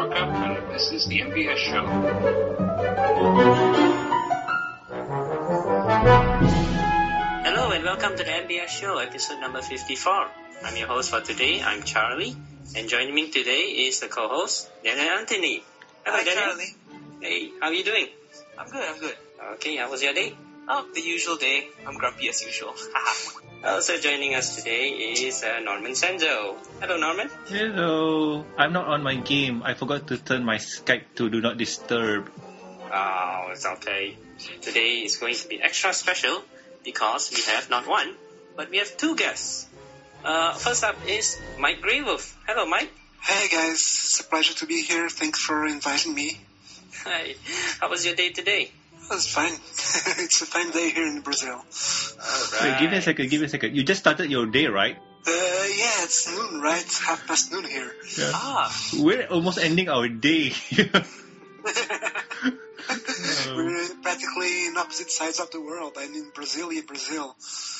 Orca, and this is the MBS show. Hello and welcome to the MBS show, episode number 54. I'm your host for today, I'm Charlie, and joining me today is the co-host, Daniel Anthony. Hello, Hi, Daniel. Charlie. Hey, how are you doing? I'm good, I'm good. Okay, how was your day? Oh, the usual day. I'm grumpy as usual. Also joining us today is uh, Norman Sanjo. Hello, Norman. Hello. I'm not on my game. I forgot to turn my Skype to do not disturb. Oh, it's okay. Today is going to be extra special because we have not one, but we have two guests. Uh, first up is Mike Gray Wolf. Hello, Mike. Hey guys, it's a pleasure to be here. Thanks for inviting me. Hi. How was your day today? It was fine. it's a fine day here in Brazil. All Wait, give me a second, give me a second. You just started your day, right? Uh, yeah, it's noon, right? Half past noon here. Yeah. ah, We're almost ending our day. We're practically in opposite sides of the world. I'm in Brasilia, Brazil.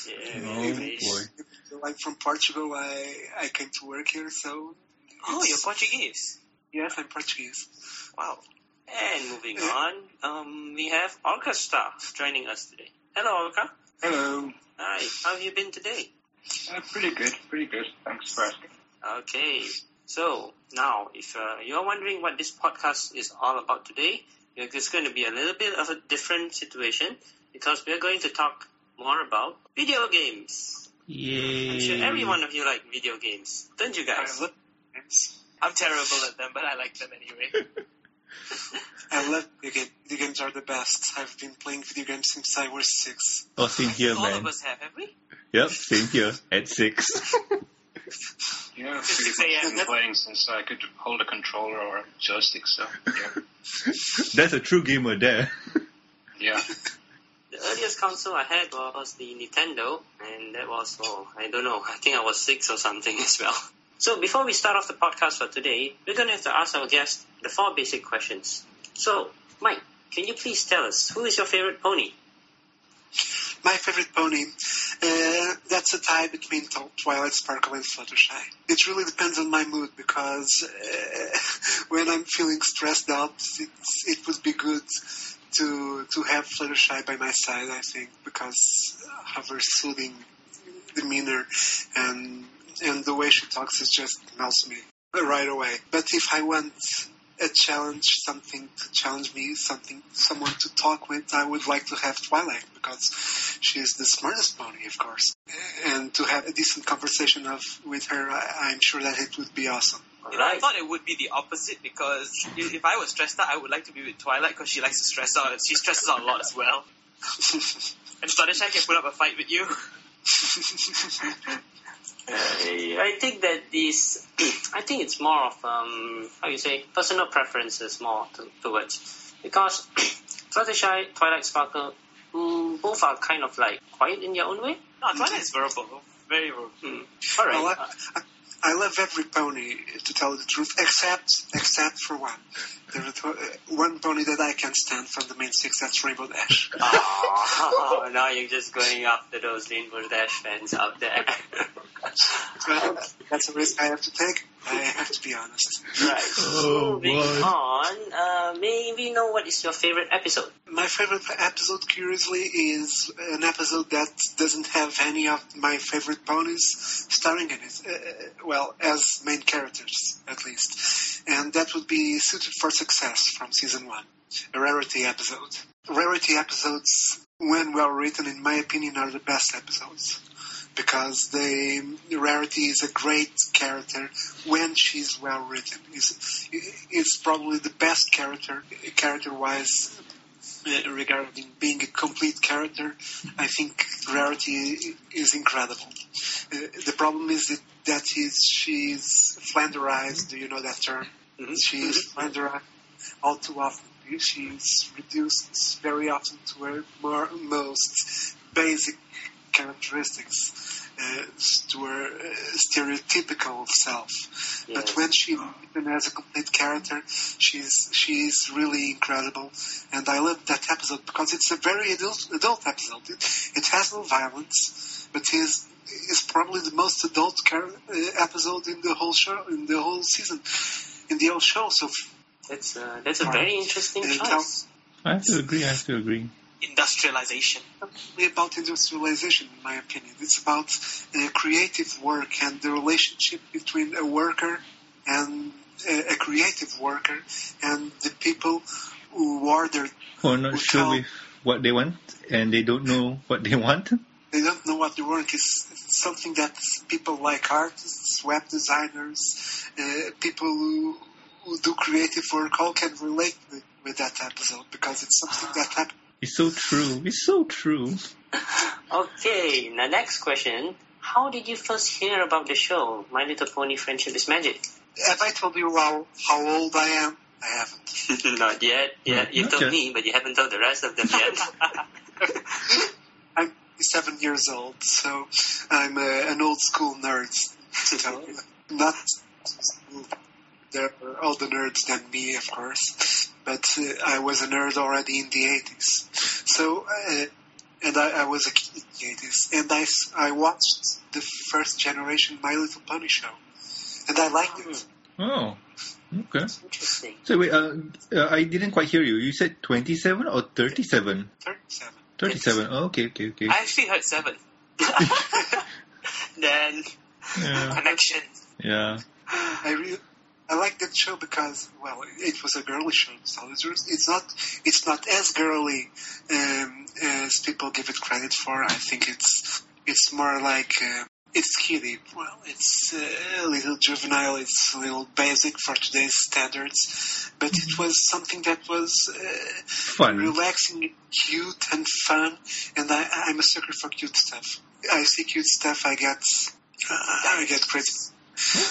Yeah, Oh, boy. I'm from Portugal. I, I came to work here, so oh, you're Portuguese. yes, I'm Portuguese. Wow. And moving on, um, we have Orca Star joining us today. Hello, Orca. Hello. Hi. How have you been today? Uh, pretty good, pretty good. Thanks for asking. Okay. So now, if uh, you're wondering what this podcast is all about today, it's going to be a little bit of a different situation because we're going to talk more about video games. Yay. I'm sure every one of you like video games, don't you guys? I love games. I'm terrible at them, but I like them anyway. I love video games. Video games are the best. I've been playing video games since I was six. Oh, same here, All man. of us have, have we? Yep, same here. At six. Yeah, I've 6 been playing since I could hold a controller or a joystick, so yeah. That's a true gamer there. yeah. The earliest console I had was the Nintendo, and that was, oh, I don't know, I think I was six or something as well. So before we start off the podcast for today, we're going to have to ask our guest the four basic questions. So, Mike, can you please tell us, who is your favorite pony? My favorite pony, uh, that's a tie between Twilight Sparkle and Fluttershy. It really depends on my mood because uh, when I'm feeling stressed out, it would be good to to have Fluttershy by my side. I think because of her soothing demeanor and and the way she talks, it just melts me right away. But if I want a challenge, something to challenge me, something, someone to talk with, I would like to have Twilight because she is the smartest pony, of course. And to have a decent conversation of with her, I, I'm sure that it would be awesome. You know, I thought it would be the opposite because if if I was stressed out, I would like to be with Twilight because she likes to stress out. She stresses out a lot as well. And Fluttershy can put up a fight with you. I think that this, I think it's more of, um, how you say, personal preferences more to, towards. Because Fluttershy, Twilight Sparkle, mm, both are kind of like quiet in their own way. No, Twilight is verbal. Very verbal. Mm. Alright. Well, I, I, I love every pony, to tell the truth, except except for one. There's a- one pony that I can't stand from the main six. That's Rainbow Dash. oh, now you're just going after those Rainbow Dash fans out there. Well, that's a risk I have to take. I have to be honest. right. Oh, Moving boy. on, uh, may we know what is your favorite episode? My favorite episode, curiously, is an episode that doesn't have any of my favorite ponies starring in it. Uh, well, as main characters, at least. And that would be Suited for Success from season one, a rarity episode. Rarity episodes, when well written, in my opinion, are the best episodes. Because they, Rarity is a great character when she's well written. It's, it's probably the best character, character-wise, uh, regarding being a complete character, I think Rarity is incredible. Uh, the problem is that, that is, she's flanderized. Do you know that term? Mhm. She's flanderized all too often. She's reduced very often to her more, most basic characteristics, uh, to her uh, stereotypical self. But when she written as a complete character, she's she's really incredible, and I love that episode because it's a very adult adult episode. It, it has no violence, but is is probably the most adult char- uh, episode in the whole show in the whole season. in the whole show. So That's uh, that's a very interesting And choice. I have to agree. I have to agree. Industrialization. it's about industrialization, in my opinion. It's about uh, creative work and the relationship between a worker and uh, a creative worker and the people who order. Who are not Who sure tell- with what they want and they don't know what they want. They don't know what they want. It's, it's something that people like artists, web designers, uh, people who, who do creative work all can relate with, with that episode because it's something that happened. It's so true. It's so true. Okay, the next question. How did you first hear about the show, My Little Pony Friendship is Magic? Have I told you how, how old I am? I haven't. Not yet. Yeah, you Not told yet. me, but you haven't told the rest of them yet. I'm seven years old, so I'm uh, an old school nerd. So not there are older nerds than me, of course, but uh, I was a nerd already in the 80s. So, uh, and I, I was a kid in the 80s, and I, I watched the first generation My Little Pony show, and I liked it. Oh, okay. Interesting. So wait, uh, uh, I didn't quite hear you. You said 27 or 37? 37. 37. Oh, okay, okay, okay. I actually heard seven. then Yeah. connection. yeah. I really, I like that show because, well, it was a girly show. So it's, it's not, it's not as girly um, as people give it credit for. I think it's, it's more like, uh, it's kiddie. Well, it's uh, a little juvenile. It's a little basic for today's standards, but it was something that was uh, Fun. relaxing, cute, and fun. And I, I'm a sucker for cute stuff. I see cute stuff, I get, uh, I get crazy.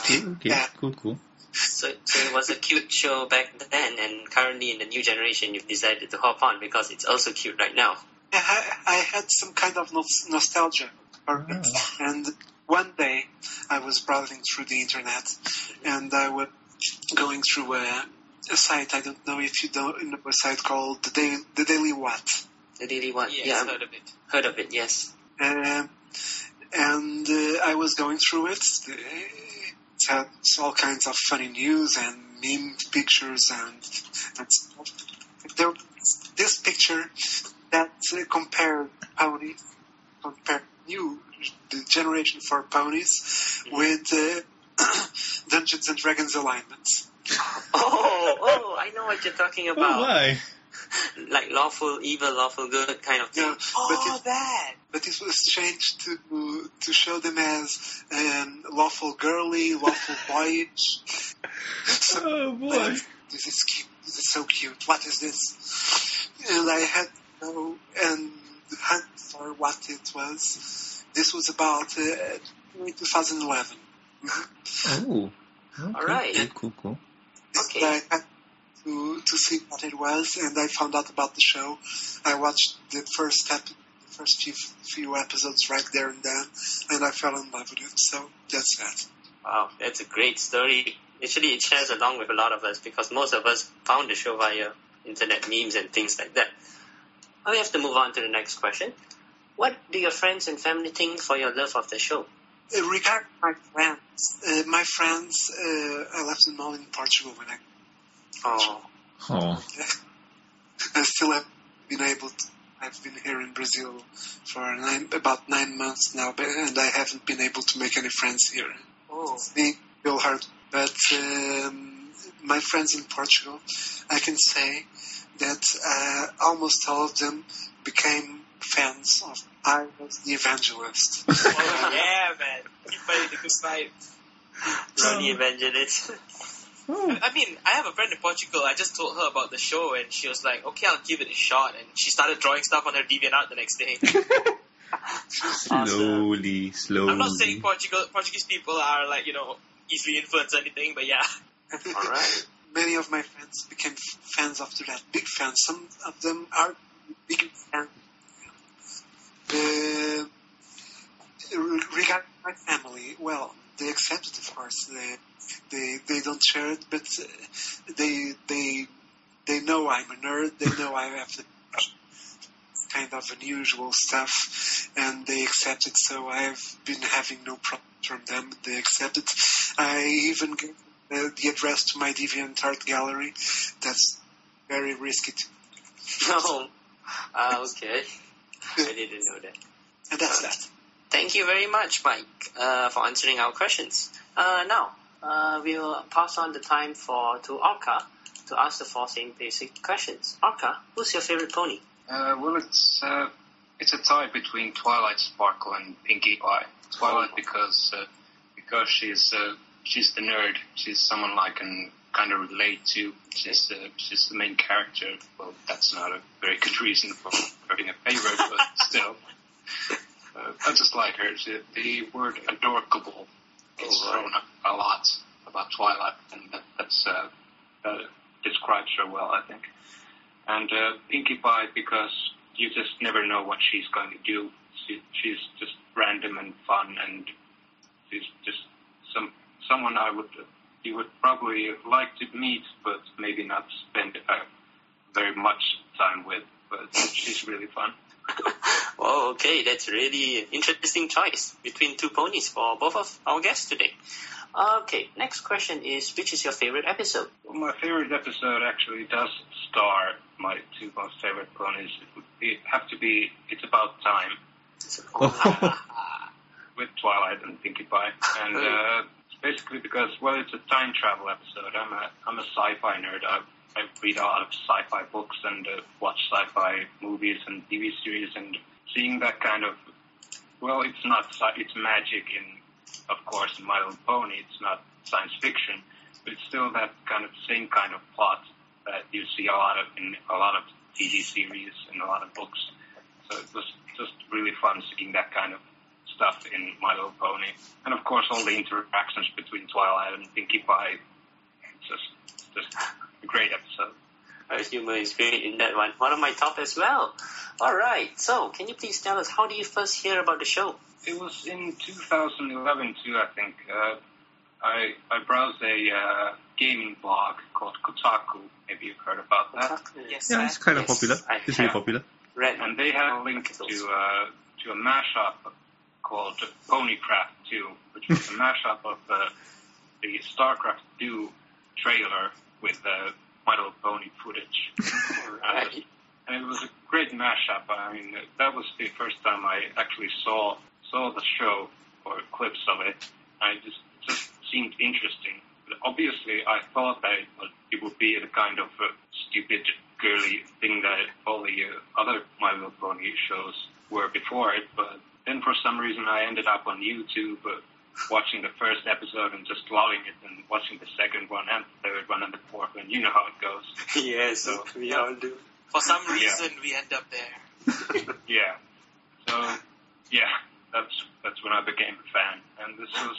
Okay, okay. Yeah. Cool, cool. So, so it was a cute show back then, and currently in the new generation, you've decided to hop on because it's also cute right now. I, I had some kind of nostalgia for it. And one day I was browsing through the internet and I was going through a, a site. I don't know if you know, know a site called the Daily, the Daily What. The Daily What. Yes, yeah, heard of it. heard of it. Yes. Um, and uh, I was going through it. It had all kinds of funny news and meme pictures and, and stuff. There this picture that uh, compared ponies, compared new the generation for ponies with uh, Dungeons and Dragons alignments. Oh, oh, I know what you're talking Oh, about. why? like lawful evil, lawful good kind of thing. Yeah, but Oh, it, that. but it was changed to to show them as um, lawful girly, lawful boyish. So, Oh, boy. this is cute. This is so cute. What is this? And I had to go and hunt for what it was. This was about uh, 2011. Oh. Okay, All right. Cool, cool, cool. Okay. And I had to, to see what it was, and I found out about the show. I watched the first step, the first few, few episodes right there and then, and I fell in love with it. So that's that. Wow, that's a great story. Actually, it shares along with a lot of us because most of us found the show via internet memes and things like that. We have to move on to the next question. What do your friends and family think for your love of the show? Uh, regarding my friends, uh, my friends, uh, I left them all in Portugal when I Oh, Oh. I still have been able to. I've been here in Brazil for nine, about nine months now, and I haven't been able to make any friends here. oh, It's been real hard. But um, my friends in Portugal, I can say that uh, almost all of them became fans of I was the evangelist. Oh, yeah, man. Keep fighting the good fight. Ronnie Evangelist. Oh. I mean, I have a friend in Portugal. I just told her about the show, and she was like, "Okay, I'll give it a shot." And she started drawing stuff on her DeviantArt the next day. Slowly, slowly. I'm not saying Portugal Portuguese people are like you know easily influenced or anything, but yeah. All right. Many of my friends became f- fans after that, big fans. Some of them are big fans. Uh, re- regarding my family, well, they accept it, of course. They they they don't share it, but uh, they they they know I'm a nerd. They know I have the kind of unusual stuff, and they accept it. So I've been having no problem from them. They accept it. I even gave uh, the address to my DeviantArt gallery. That's very risky. Too. Oh, uh, okay. I didn't know that. And that's that. Thank you very much, Mike, uh, for answering our questions. Uh, now, uh, we'll pass on the time for to Orca to ask the four same basic questions. Orca, who's your favorite pony? Uh, well, it's uh, it's a tie between Twilight Sparkle and Pinkie Pie. Twilight Oh. because uh, because she's uh, she's the nerd. She's someone I can kind of relate to. She's the she's the main character. Well, that's not a very good reason for having a favorite, but still, uh, I just like her. She, the word "adorkable" is Oh, right. thrown up a lot about Twilight, and that, that's uh, that describes her well, I think. And uh, Pinkie Pie because you just never know what she's going to do. She, she's just random and fun, and she's just some someone I would you would probably like to meet, but maybe not spend uh, very much time with. But she's really fun. Oh, okay, that's really interesting choice between two ponies for both of our guests today. Okay, next question is which is your favorite episode? Well, my favorite episode actually does star my two most favorite ponies. It would be, have to be It's About Time with Twilight and Pinkie Pie. And uh, it's basically because, well, it's a time travel episode. I'm a, I'm a sci-fi nerd. I, I read a lot of sci-fi books and uh, watch sci-fi movies and TV series and seeing that kind of, well, it's not, it's magic in, of course, in My Little Pony. It's not science fiction, but it's still that kind of same kind of plot that you see a lot of in a lot of TV series and a lot of books. So it was just really fun seeing that kind of stuff in My Little Pony, and of course all the interactions between Twilight and Pinkie Pie. It's just just great episode. Our humor is great in that one. One of my top as well. Alright, so can you please tell us how did you first hear about the show? It was in 2011 too, I think. Uh, I I browsed a uh, gaming blog called Kotaku. Maybe you've heard about that. Yes, Yeah, I- it's kind of Yes, popular. I It's really popular. Red. and they had a link to uh, to a mashup called Ponycraft 2, which was a mashup of uh, the StarCraft 2 trailer with uh, My Little Pony footage. Right. and it was a great mashup. I mean, that was the first time I actually saw saw the show or clips of it. I just just seemed interesting. But obviously, I thought that it would, it would be the kind of uh, stupid, girly thing that all the uh, other My Little Pony shows were before it. But then, for some reason, I ended up on YouTube. Uh, Watching the first episode and just loving it, and watching the second one and the third one and the fourth one, you know how it goes. yes, So- we all do. For some Yeah. reason, we end up there. Yeah. So yeah, that's that's when I became a fan. And this was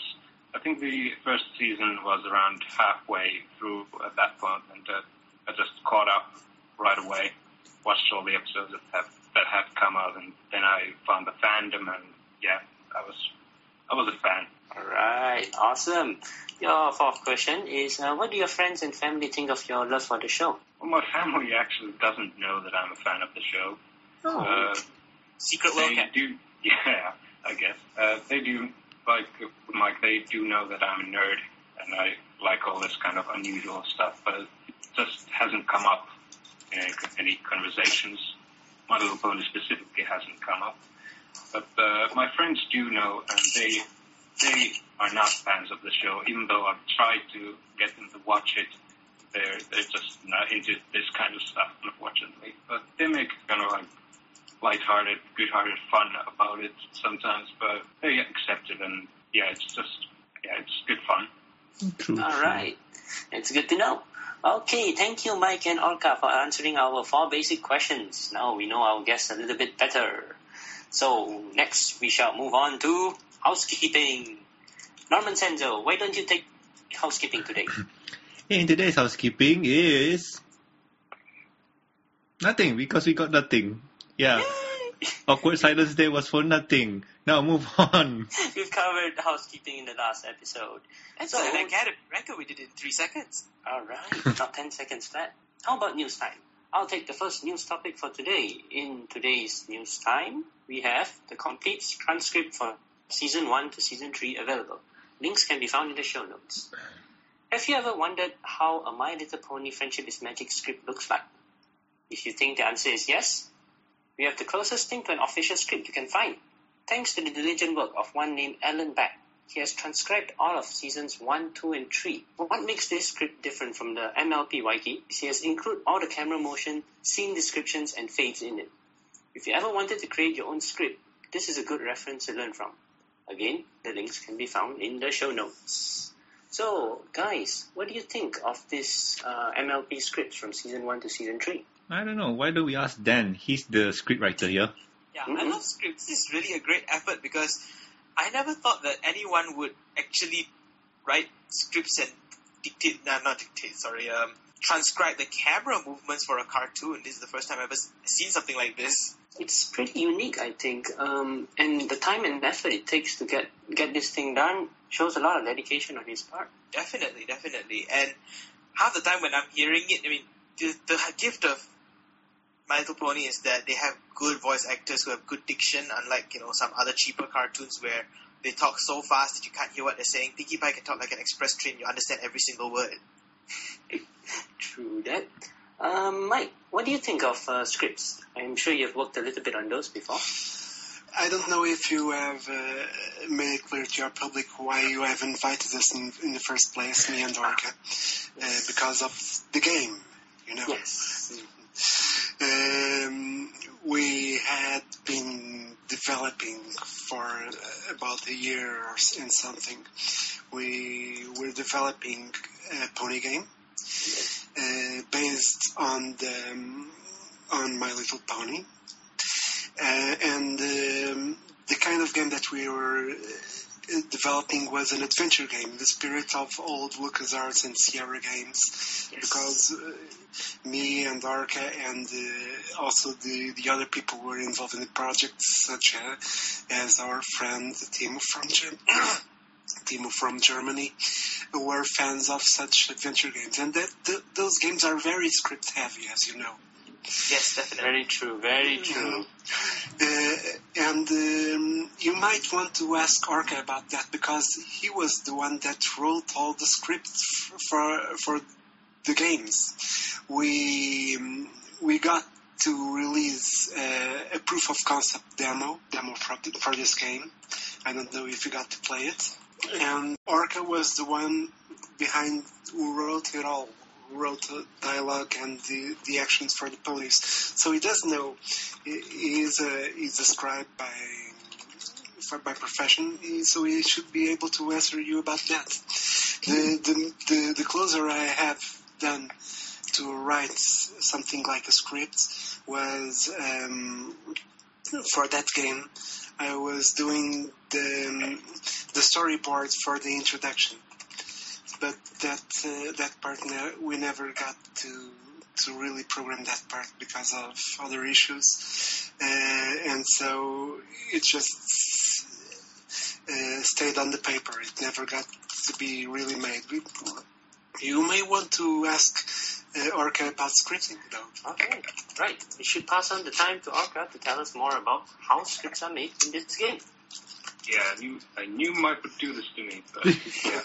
I think the first season was around halfway through at that point and uh, I just caught up right away. Watched all the episodes that have that had come out and then I found the fandom and yeah, I was I was a fan. Alright, awesome. Your fourth question is uh, what do your friends and family think of your love for the show? Well, my family actually doesn't know that I'm a fan of the show. Uh, Secret they Wildcat. do, yeah, I guess. Uh, they do, like Mike, they do know that I'm a nerd and I like all this kind of unusual stuff, but it just hasn't come up in any, any conversations. My Little Pony specifically hasn't come up. But uh, my friends do know, and they they are not fans of the show, even though I've tried to get them to watch it. They're they're just not into this kind of stuff, unfortunately. But they make kind of like lighthearted, good-hearted fun about it sometimes, but they accept it, and yeah, it's just yeah, it's good fun. True. Alright, it's good to know. Okay, thank you, Mike and Orca, for answering our four basic questions. Now we know our guests a little bit better. So, next we shall move on to housekeeping. Norman Senzo, why don't you take housekeeping today? In today's housekeeping is nothing because we got nothing. Yeah. Awkward silence day was for nothing. Now move on. We've covered housekeeping in the last episode. That's So- an academy record. We did it in three seconds. Alright, not 10 seconds flat. How about news time? I'll take the first news topic for today. In today's news time, we have the complete transcript for season 1 to season 3 available. Links can be found in the show notes. Have you ever wondered how a My Little Pony Friendship is Magic script looks like? If you think the answer is yes, we have the closest thing to an official script you can find. Thanks to the diligent work of one named Alan Beck, he has transcribed all of seasons 1, 2, and 3. What makes this script different from the MLP Wiki is he has included all the camera motion, scene descriptions, and fades in it. If you ever wanted to create your own script, this is a good reference to learn from. Again, the links can be found in the show notes. So, guys, what do you think of this uh, MLP scripts from season 1 to season 3? I don't know. Why don't we ask Dan? He's the scriptwriter here. Yeah, I Mhm. love scripts. This is really a great effort because I never thought that anyone would actually write scripts and dictate, nah, not dictate, sorry, um, transcribe the camera movements for a cartoon. This is the first time I've ever seen something like this. It's pretty unique, I think, um, and the time and effort it takes to get get this thing done shows a lot of dedication on his part. Definitely, definitely. And half the time when I'm hearing it, I mean, the, the gift of My Little Pony is that they have good voice actors who have good diction, unlike, you know, some other cheaper cartoons where they talk so fast that you can't hear what they're saying. Pinkie Pie can talk like an express train, you understand every single word. True that. Um, Mike, what do you think of uh, scripts? I'm sure you've worked a little bit on those before. I don't know if you have uh, made it clear to your public why you have invited us in, in the first place, me and Orca, uh, because of the game, you know. Yes. Um, we had been developing for uh, about a year or and something. We were developing a pony game uh, based on the um, on My Little Pony, uh, and um, the kind of game that we were uh, developing was an adventure game, the spirit of old LucasArts and Sierra games, Yes. because uh, me and Orca and uh, also the, the other people were involved in the project, such as, as our friend Timo from Germany. Timo from Germany, who were fans of such adventure games, and that th- those games are very script heavy, as you know. Yes, definitely. Very true. Very true. Uh, and um, you might want to ask Orca about that because he was the one that wrote all the scripts f- for for the games. We um, we got to release uh, a proof of concept demo demo for, for this game. I don't know if you got to play it. And Orca was the one behind who wrote it all, who wrote the dialogue and the, the actions for the police. So he does know. He is a he's a scribe by by profession, so he should be able to answer you about that. The the the, the closer I have done to write something like a script was um, for that game. I was doing the um, the storyboard for the introduction, but that uh, that part ne- we never got to to really program that part because of other issues, uh, and so it just uh, stayed on the paper. It never got to be really made. We, you may want to ask uh, Orca about scripting, though. Okay. Right. We should pass on the time to Orca to tell us more about how scripts are made in this game. Yeah, I knew, I knew Mike would do this to me, but yeah.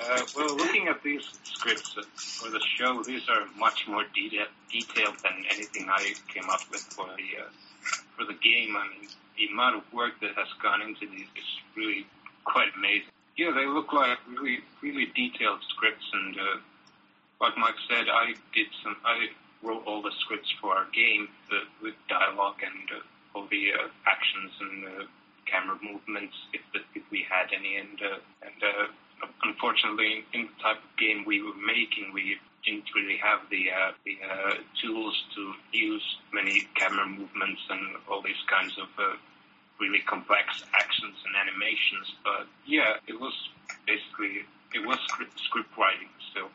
Uh, well, looking at these scripts for the show, these are much more deta- detailed than anything I came up with for the uh, for the game. I mean, the amount of work that has gone into these is really quite amazing. Yeah, they look like really really detailed scripts, and uh, like Mike said, I did some. I wrote all the scripts for our game uh, with dialogue and uh, all the uh, actions and uh, camera movements if if we had any, and uh, and uh, unfortunately, in the type of game we were making, we didn't really have the uh, the uh, tools to use many camera movements and all these kinds of uh, really complex actions and animations. But yeah, it was basically it was script, script writing still.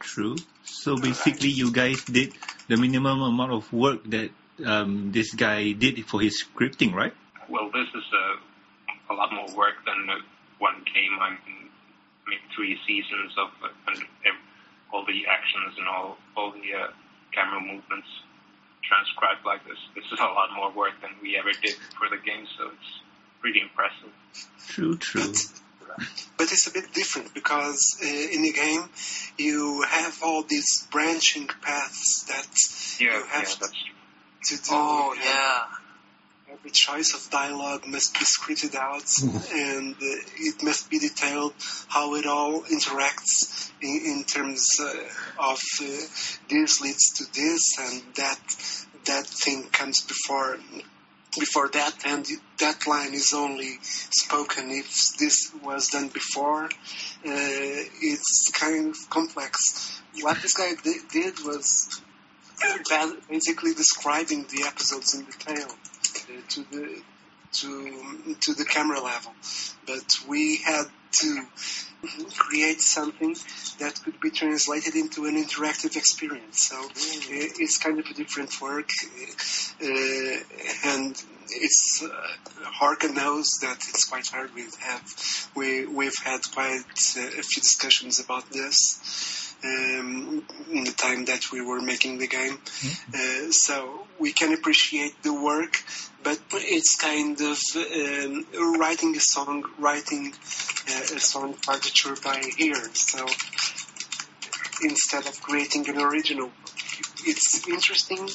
True. So basically, you guys did the minimum amount of work that um, this guy did for his scripting, right? Well, this is a, a lot more work than uh, one game. I mean, I mean, three seasons of uh, and all the actions and all all the uh, camera movements transcribed like this. This is a lot more work than we ever did for the game, so it's pretty impressive. True, true. but it's a bit different because uh, in the game you have all these branching paths that Yeah, you have yeah, that's to do. Oh and yeah. Every choice of dialogue must be scripted out, and uh, it must be detailed how it all interacts in, in terms uh, of uh, this leads to this, and that that thing comes before before that, and that line is only spoken if this was done before. Uh, it's kind of complex. What this guy did was basically describing the episodes in detail to the to to the camera level, but we had to create something that could be translated into an interactive experience. So uh, it's kind of a different work, uh, and it's uh, Harka knows that it's quite hard. We have we we've had quite uh, a few discussions about this um, in the time that we were making the game. Uh, so we can appreciate the work, but it's kind of um, writing a song, writing uh, a song partiture by ear. So instead of creating an original, it's interesting,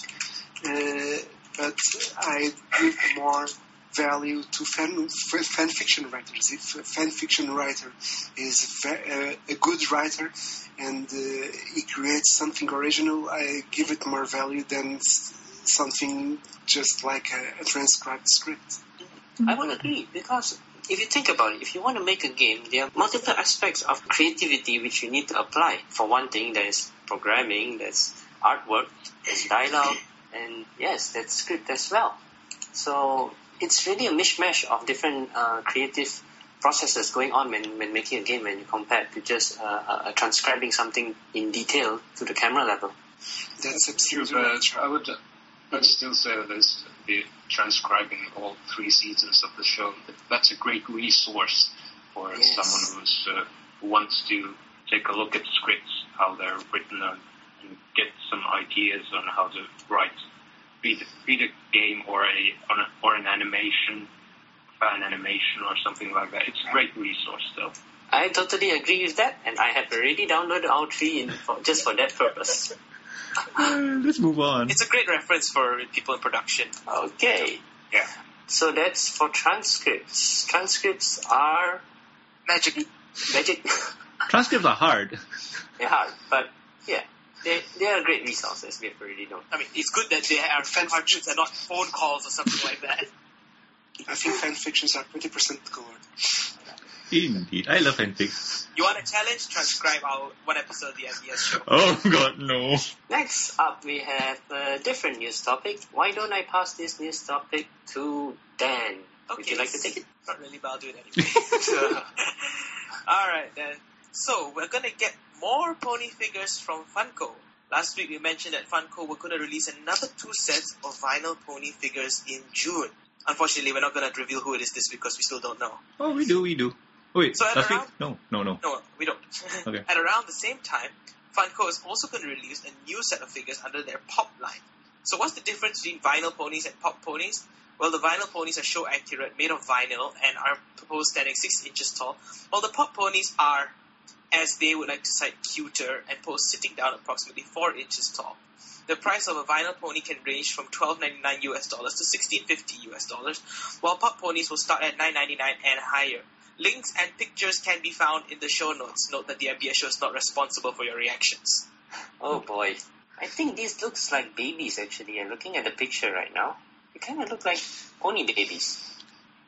uh, but I give more value to fan, fan fiction writers. If a fan fiction writer is uh, a good writer and uh, he creates something original, I give it more value than something just like a, a transcribed script. I would agree because if you think about it, if you want to make a game, there are multiple aspects of creativity which you need to apply. For one thing, there's programming, there's artwork, there's dialogue, and yes, there's script as well. So it's really a mishmash of different uh, creative processes going on when, when making a game when you compare to just uh, uh, transcribing something in detail to the camera level. That's True, but. I would I'd still say that this, the transcribing all three seasons of the show, that's a great resource for Yes. someone who's, uh, who wants to take a look at scripts, how they're written, and, and get some ideas on how to write, be the, be the game or a, on a or an animation, fan animation or something like that. It's a great resource still. I totally agree with that, and I have already downloaded all three in for, just for that purpose. Uh, let's move on. It's a great reference for people in production. Okay, Yeah. so that's for transcripts. Transcripts are Magic. magic. Transcripts are hard. They're hard, but yeah, they they are great resources. We have already known. I mean, it's good that they are fan cartoons and not phone calls or something like that. I think fan fictions are 20% cooler. Indeed. I love fanfics. You want a challenge? Transcribe our one episode of the MBS show. Oh god, no. Next up, we have a different news topic. Why don't I pass this news topic to Dan? Would you like to take it? Not really, but I'll do it anyway. Alright then. So, we're gonna get more pony figures from Funko. Last week we mentioned that Funko were gonna release another two sets of vinyl pony figures in June. Unfortunately, we're not gonna reveal who it is this week because we still don't know. Oh, we do, we do. Wait, So at last week? around- No, no, no. No, we don't. Okay. At around the same time, Funko is also going to release a new set of figures under their Pop line. So what's the difference between vinyl ponies and pop ponies? Well, the vinyl ponies are show accurate, made of vinyl, and are proposed standing 6 inches tall, while the pop ponies are, as they would like to cite, cuter and posed sitting down approximately 4 inches tall. The price of a vinyl pony can range from 12.99 US dollars to 16.50 US dollars, while pop ponies will start at 9.99 and higher. Links and pictures can be found in the show notes. Note that the MBS show is not responsible for your reactions. Oh boy, I think these looks like babies actually. I'm looking at the picture right now. They kind of look like pony babies.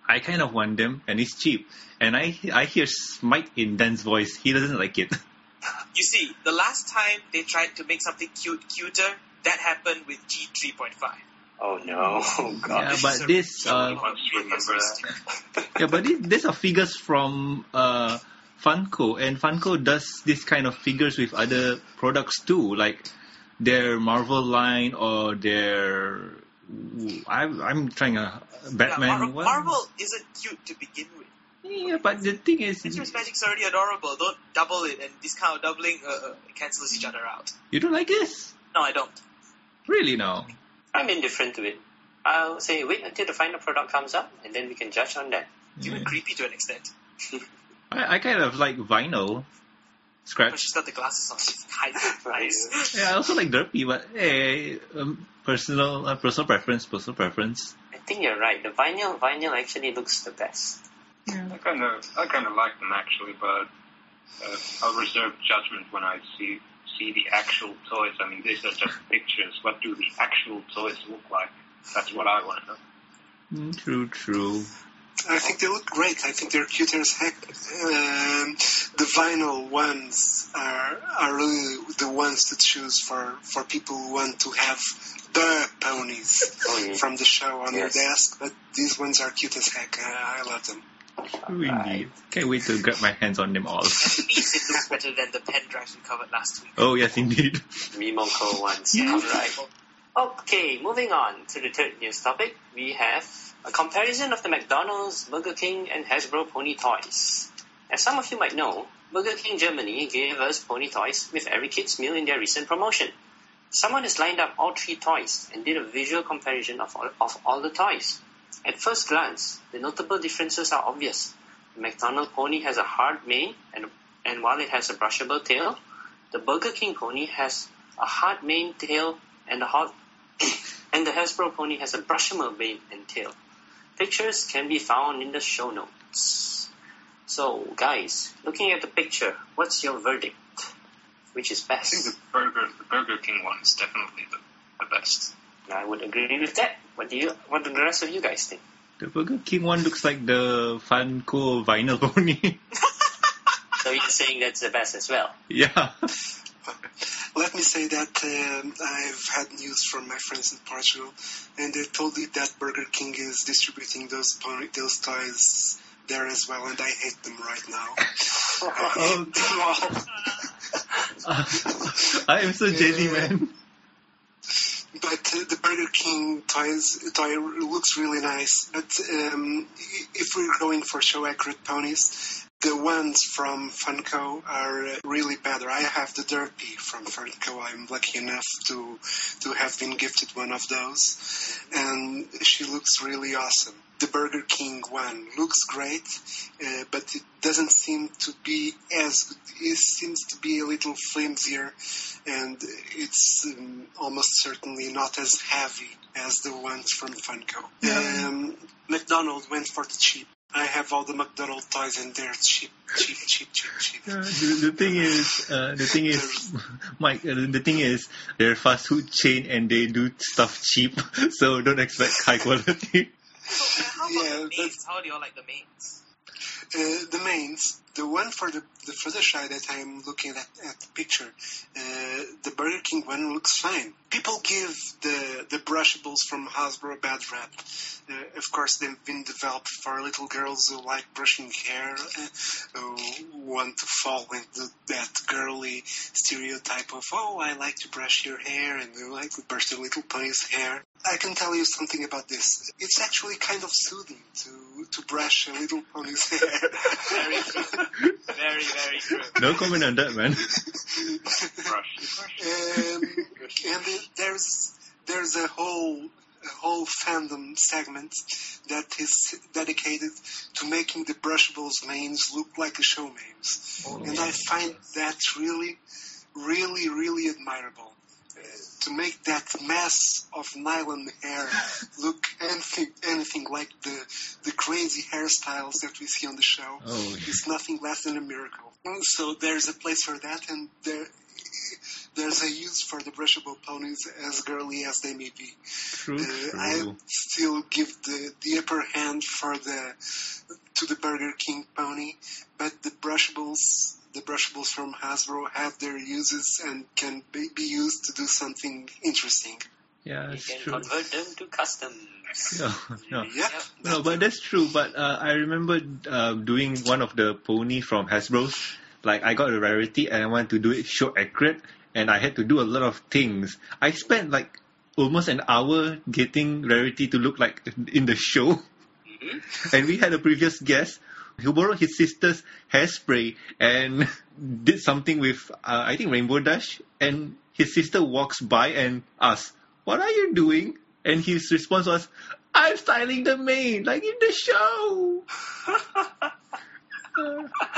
I kind of want them, and it's cheap. And I I hear Smite in Dan's voice. He doesn't like it. You see, the last time they tried to make something cute cuter, that happened with G3.5. Oh no, oh god. Yeah, This but is this, uh, Once you remember that. yeah, but this, these are figures from uh, Funko, and Funko does this kind of figures with other products too, like their Marvel line or their. I'm I'm trying a Batman Yeah, Mar- one. Marvel isn't cute to begin with. Yeah, but the thing is, Mistress Magic's already adorable. Don't double it, and this kind of doubling uh, uh, cancels each other out. you don't like this, No, I don't. really? Now, I'm indifferent to it. I'll say wait until the final product comes up, and then we can judge on that. Even creepy to an extent. I, I kind of like vinyl But scratch. she's got the glasses on. She's hiding her price. Yeah, I also like derpy, but hey, um, personal uh, personal preference, personal preference. I think you're right. The vinyl vinyl actually looks the best. I kind of I kind of like them actually, but uh, I'll reserve judgment when I see see the actual toys. I mean, these are just pictures. What do the actual toys look like? That's what I want to know. Mm, true, true. I think they look great. I think they're cute as heck. Um, the vinyl ones are are really the ones to choose for for people who want to have the ponies Oh, yeah. from the show on Yes. their desk. But these ones are cute as heck. Uh, I love them. True indeed. Can't wait to grab my hands on them all. At least it looks better than the pen drives we covered last week. Oh yes, indeed. Mimoko ones. Yeah. Alright. Okay, moving on to the third news topic. We have a comparison of the McDonald's, Burger King, and Hasbro pony toys. As some of you might know, Burger King Germany gave us pony toys with every kid's meal in their recent promotion. Someone has lined up all three toys and did a visual comparison of all, of all the toys. At first glance, the notable differences are obvious. The McDonald's pony has a hard mane, and, and while it has a brushable tail, the Burger King pony has a hard mane, tail, and a hot, and the Hasbro pony has a brushable mane and tail. Pictures can be found in the show notes. So, guys, looking at the picture, what's your verdict? Which is best? I think the Burger the Burger King one is definitely the, the best. I would agree with that. What do you? What do the rest of you guys think? The Burger King one looks like the Funko vinyl pony. So you're saying that's the best as well? yeah. Let me say that um, I've had news from my friends in Portugal, and they told me that Burger King is distributing those pony, those toys there as well, and I hate them right now. I hate. I am so jelly, man. But uh, the Burger King toys toy looks really nice. But um, if we're going for show accurate ponies, the ones from Funko are uh, really better. I have the Derpy from Funko. I'm lucky enough to to have been gifted one of those, and she looks really awesome. The Burger King one looks great, uh, but it doesn't seem to be as. It seems to be a little flimsier, and it's um, almost certainly not as heavy as the ones from Funko. Yeah. Um, McDonald's went for the cheap. I have all the McDonald's toys and they're cheap, cheap, cheap, cheap, cheap. Uh, the, the thing is, uh, the thing is, Mike. Uh, the thing is, they're fast food chain and they do stuff cheap, so don't expect high quality. So, uh, how about Yeah, the manes? How do you like the manes? Uh, the manes, the one for the, the for the shy that I'm looking at, at the picture, uh, the Burger King one looks fine. People give the the brushables from Hasbro bad rap. Uh, of course, they've been developed for little girls who like brushing hair, uh, who want to fall into that girly stereotype of oh, I like to brush your hair and I like to brush the little pony's hair. I can tell you something about this. It's actually kind of soothing to to brush a little pony's hair. Very true. Very, very true. No comment on that, man. Brush. um, and it- there's there's a whole a whole fandom segment that is dedicated to making the brushables manes look like the show names, and I find that really, really, really admirable. To make that mess of nylon hair look anything anything like the the crazy hairstyles that we see on the show Oh, is nothing less than a miracle. So there's a place for that, and there there's a use for the brushable ponies, as girly as they may be. true, Uh, I still give the, the upper hand for the to the Burger King pony, but the brushables the brushables from Hasbro have their uses and can be, be used to do something interesting. Yeah, You can true. convert them to customs. Yeah, yeah. Yep. No, but that's true. But uh, I remember uh, doing one of the pony from Hasbro's. Like I got a rarity and I wanted to do it show accurate, and I had to do a lot of things. I spent like almost an hour getting rarity to look like in the show. And we had a previous guest who borrowed his sister's hairspray and did something with uh, I think Rainbow Dash, and his sister walks by and asks, "What are you doing?" And his response was, "I'm styling the mane, like in the show."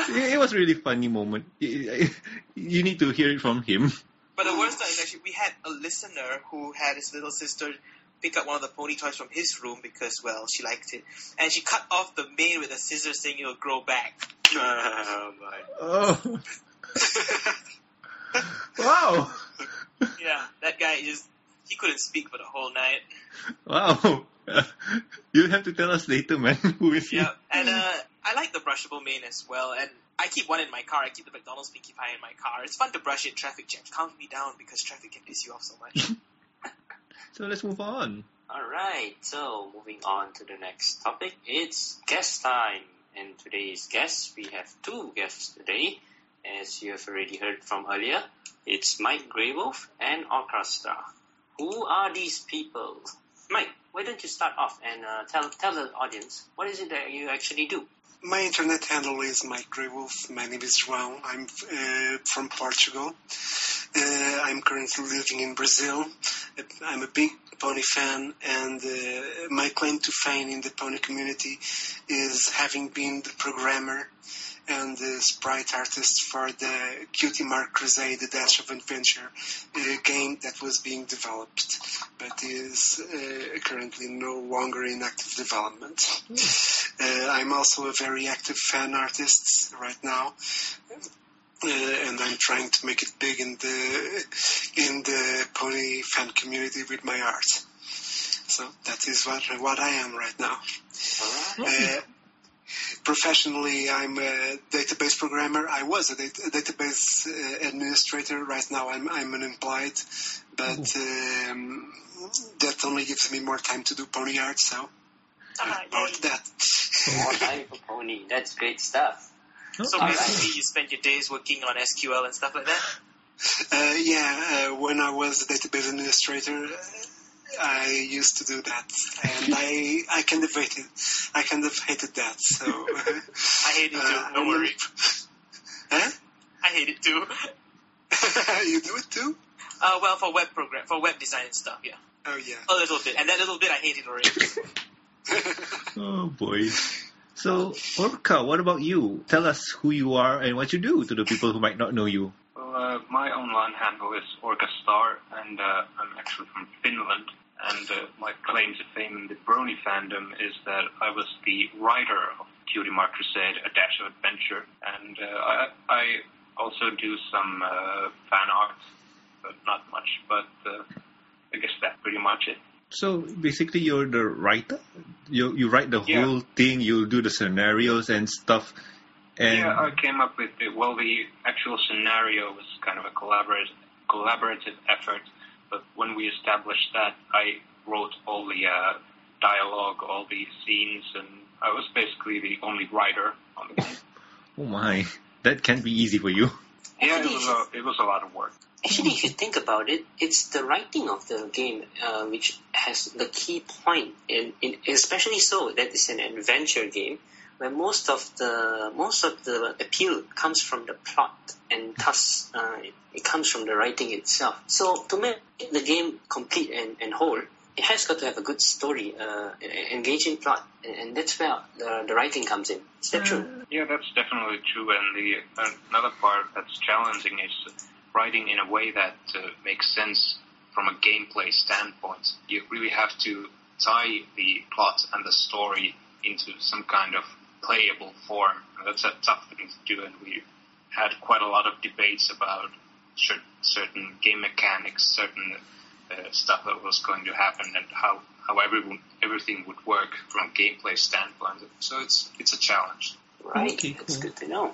it it was really funny moment. You need to hear it from him. But the worst is actually we had a listener who had his little sister pick up one of the pony toys from his room because well she liked it, and she cut off the mane with a scissors, saying it'll grow back. Oh, my. Oh. wow. Yeah, that guy just he couldn't speak for the whole night. Wow. You'll have to tell us later, man. Who is he? Yeah, and uh, I like the brushable mane as well, and I keep one in my car. I keep the McDonald's Pinkie Pie in my car. It's fun to brush in traffic jams. Calms me down because traffic can piss you off so much. So let's move on. Alright, so moving on to the next topic. It's guest time. And today's guests, we have two guests today. As you have already heard from earlier, it's Mike Gray Wolf and Orca Star. Who are these people? Mike, why don't you start off and uh, tell tell the audience what is it that you actually do? My internet handle is Mike Gray Wolf. My name is João. I'm uh, from Portugal. Uh, I'm currently living in Brazil. I'm a big pony fan, and uh, my claim to fame in the pony community is having been the programmer and the sprite artist for the Cutie Mark Crusaders, the Dash of Adventure uh, game that was being developed, but is uh, currently no longer in active development. Uh, I'm also a very active fan artist right now. Uh, and I'm trying to make it big in the in the pony fan community with my art. So that is what what I am right now. Uh, professionally, I'm a database programmer. I was a, dat- a database uh, administrator. Right now, I'm I'm unemployed, but um, that only gives me more time to do pony art. So Ah, about yay. that. More time for pony. That's great stuff. So Okay. basically, you spend your days working on SQL and stuff like that. Uh, yeah, uh, when I was a database administrator, uh, I used to do that, and I I kind of hated I kind of hated that. So I hate it too. Uh, Don't I'm- worry. huh? I hate it too. you do it too? Uh, well, for web program, for web design and stuff, yeah, Oh yeah. a little bit, and that little bit I hate it already. Oh boy. So, Orca, what about you? Tell us who you are and what you do to the people who might not know you. Well, uh, my online handle is Orca Star, and uh, I'm actually from Finland. And uh, my claim to fame in the Brony fandom is that I was the writer of Cutie Mark Crusaders, A Dash of Adventure, and uh, I, I also do some uh, fan art, but not much. But uh, I guess that's pretty much it. So basically, you're the writer. You you write the Yeah. whole thing. You do the scenarios and stuff. And yeah, I came up with it. well, the actual scenario was kind of a collaborative collaborative effort, but when we established that, I wrote all the uh, dialogue, all the scenes, and I was basically the only writer on the game. oh my, that can't be easy for you. yeah, it was a, it was a lot of work. Actually, if you think about it, it's the writing of the game uh, which has the key and, in, in especially so that it's an adventure game where most of the most of the appeal comes from the plot and thus uh, it comes from the writing itself. So to make the game complete and, and whole, it has got to have a good story, uh, engaging plot, and, that's where the, the writing comes in. Is that true? Yeah, that's definitely true. And the another part that's challenging is writing in a way that uh, makes sense from a gameplay standpoint. You really have to tie the plot and the story into some kind of playable form. And that's a tough thing to do, and we had quite a lot of debates about certain game mechanics, certain uh, stuff that was going to happen, and how how everyone everything would work from a gameplay standpoint. So it's it's a challenge. Right, Okay, that's cool. good to know.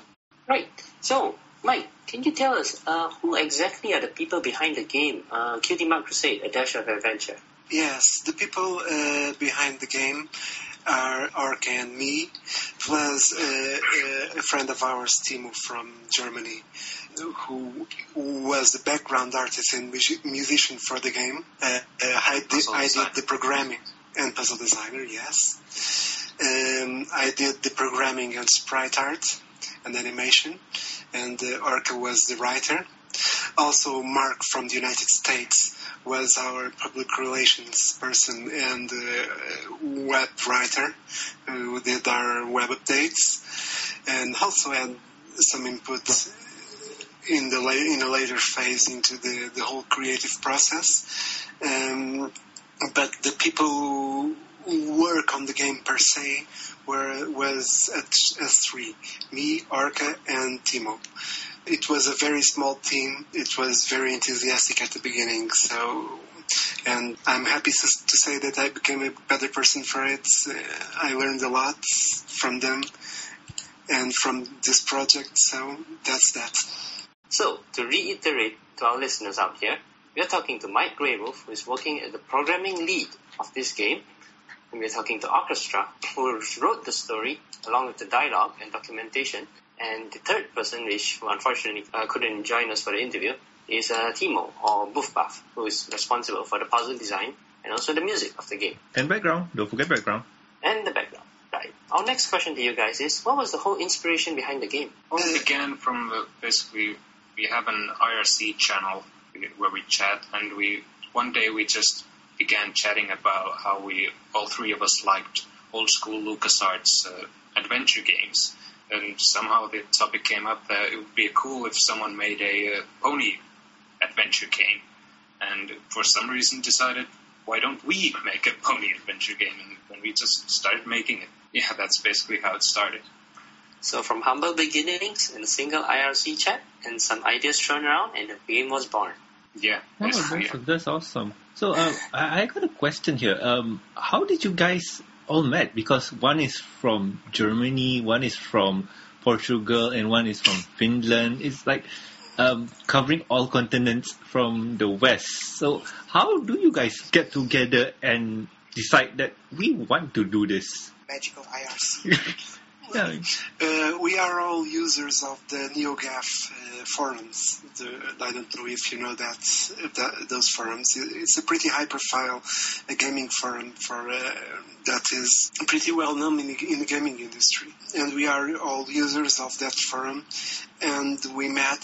Right, so Mike, can you tell us uh, who exactly are the people behind the game, uh, Cutie Mark Crusaders: A Dash of Adventure? Yes, the people uh, behind the game Orca and me, plus uh, a friend of ours, Timo from Germany, who, who was the background artist and musi- musician for the game. Uh, uh, I, did, I did the programming and puzzle designer, yes. Um, I did the programming and sprite art and animation, and uh, Orca was the writer. Also, Mark from the United States was our public relations person and uh, web writer who did our web updates. and also had some input in the la- in a later phase into the, the whole creative process. Um, but the people who work on the game per se were was at S3, me, Orca, and Timo. It was a very small team. It was very enthusiastic at the beginning. So, and I'm happy to, say that I became a better person for it. Uh, I learned a lot from them and from this project. So that's that. So, to reiterate to our listeners out here, we are talking to Mike Gray Wolf, who is working as the programming lead of this game, and we are talking to Orca Star, who wrote the story along with the dialogue and documentation, and the third person, which unfortunately uh, couldn't join us for the interview, is uh, Timo, or Boof Buff, who is responsible for the puzzle design and also the music of the game. And background. Don't forget background. And the background. Right. Our next question to you guys is, what was the whole inspiration behind the game? Well, it began from the, basically we have an IRC channel where we chat, and we one day we just began chatting about how we all three of us liked old school LucasArts uh, adventure games, and somehow the topic came up that it would be cool if someone made a uh, pony adventure game, and for some reason decided why don't we make a pony adventure game, and then we just started making it. Yeah, that's basically how it started. So from humble beginnings in a single IRC chat and some ideas thrown around and the game was born. Yeah, Oh, basically, that's, that's awesome. So, uh, I, I got a question here. Um, how did you guys all met? Because one is from Germany, one is from Portugal, and one is from Finland. It's like um, covering all continents from the west. So, how do you guys get together and decide that we want to do this? Magical IRC. yeah. Uh, we are all users of the NeoGAF uh, forums. The, I don't know if you know that, that those forums. It's a pretty high-profile uh, gaming forum for uh, that is pretty well known in in the gaming industry, and we are all users of that forum. And we met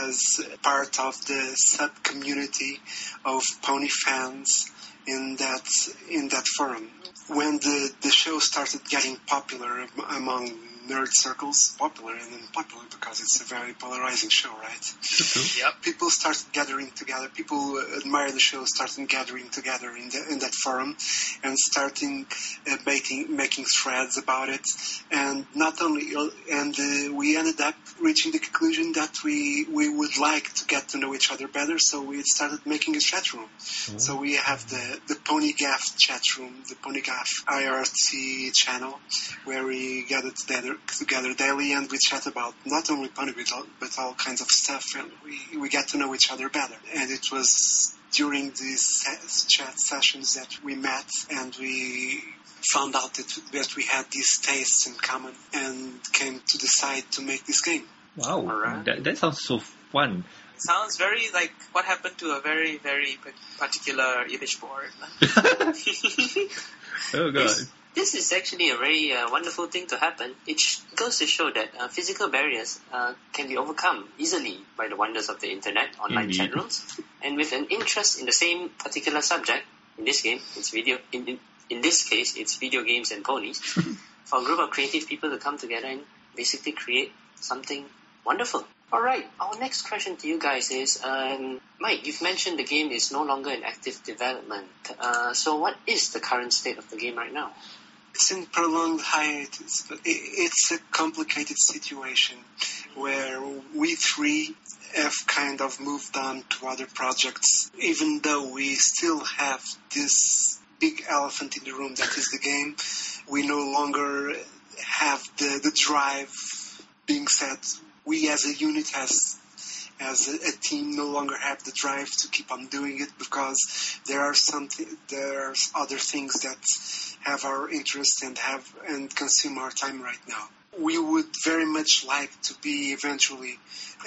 as part of the sub community of pony fans in that in that forum. When the, the show started getting popular among nerd circles, popular and unpopular because it's a very polarizing show, right? yep. People started gathering together. People who admire the show started gathering together in the, in that forum and starting uh, making making threads about it. And not only and uh, we ended up reaching the conclusion that we we would like to get to know each other better. So we started making a chat room. So we have the the PonyGaf chat room, the PonyGaf IRC channel, where we gathered together together daily and we chat about not only Pony but all, but all kinds of stuff, and we we get to know each other better. And it was during these se- chat sessions that we met and we found out that, that we had these tastes in common and came to decide to make this game. Wow, Alright. that, that sounds so fun. Sounds very like what happened to a very, very particular image board. Oh god. This, this is actually a very uh, wonderful thing to happen. It sh- goes to show that uh, physical barriers uh, can be overcome easily by the wonders of the internet, online Indeed. chat rooms, and with an interest in the same particular subject. In this game, it's video. In, in, in this case, it's video games and ponies. for a group of creative people to come together and basically create something wonderful. All right. Our next question to you guys is, um, Mike. You've mentioned the game is no longer in active development. Uh, so, what is the current state of the game right now? It's in prolonged hiatus, it's a complicated situation where we three have kind of moved on to other projects, even though we still have this big elephant in the room that is the game. We no longer have the, the drive being said. We as a unit, as as a, a team, no longer have the drive to keep on doing it because there are something, there's other things that have our interest and have and consume our time right now. We would very much like to be eventually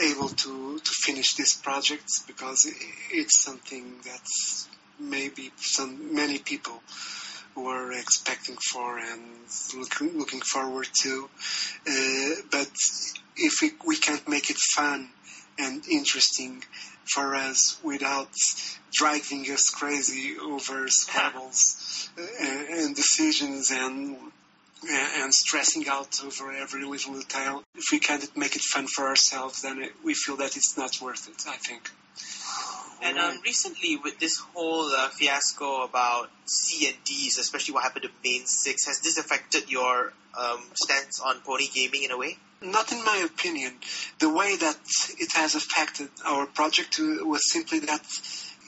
able to, to finish this project because it's something that maybe some many people were expecting for and looking, looking forward to. Uh, but if we, we can't make it fun and interesting for us without driving us crazy over squabbles uh, and decisions and and, and stressing out over every little detail. If we can't make it fun for ourselves, then we feel that it's not worth it. I think. And um, recently, with this whole uh, fiasco about C and Ds, especially what happened to Mane Six, has this affected your um, stance on pony gaming in a way? Not in my opinion. The way that it has affected our project was simply that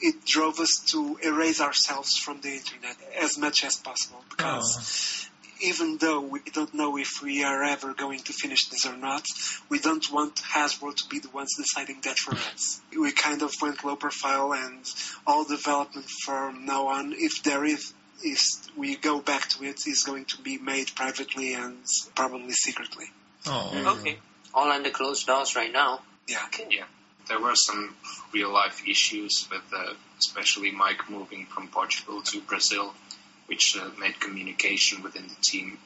it drove us to erase ourselves from the internet as much as possible because even though we don't know if we are ever going to finish this or not, we don't want Hasbro to be the ones deciding that for us. We kind of went low profile and all development from now on, if there is is we go back to it is going to be made privately and probably secretly. Oh. Okay. All under closed doors right now. Yeah. Okay. Yeah, there were some real life issues with, uh, especially Mike moving from Portugal to Brazil, which uh, made communication within the team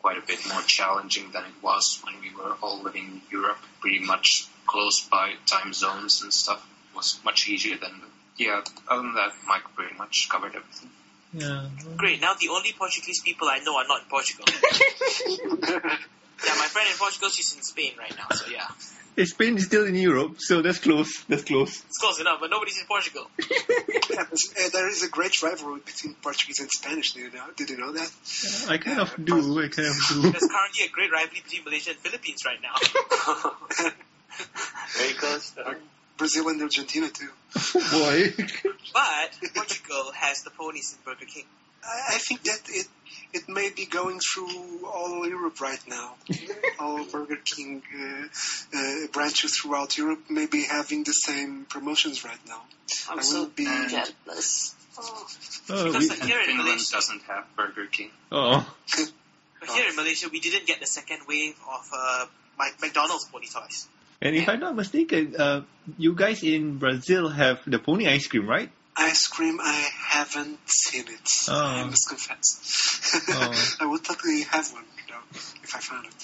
quite a bit more challenging than it was when we were all living in Europe, pretty much close by time zones and stuff. It was much easier than. Yeah, other than that, Mike pretty much covered everything. Yeah. Great. Now the only Portuguese people I know are not in Portugal. yeah, my friend in Portugal, she's in Spain right now. So yeah, Hey, Spain is still in Europe, so that's close. That's close. it's close enough. But nobody's in Portugal. Yeah, uh, there is a great rivalry between Portuguese and Spanish. Did you know? Did you know that? I kind of do. I kind of do. There's currently a great rivalry between Malaysia and Philippines right now. Very close. though. Brazil and Argentina too. Boy. But Portugal has the ponies in Burger King. I I think that it it may be going through all Europe right now. all Burger King uh, uh, branches throughout Europe may be having the same promotions right now. I'm I so be- jealous. Oh. Oh, Because we, And here in Finland Malaysia, doesn't have Burger King. oh. but here in Malaysia, we didn't get the second wave of uh, McDonald's pony toys. And if I'm not mistaken, uh, you guys in Brazil have the pony ice cream, right? Ice cream, I haven't seen it. Oh. I must confess. Oh. I would totally have one, you know, if I found it.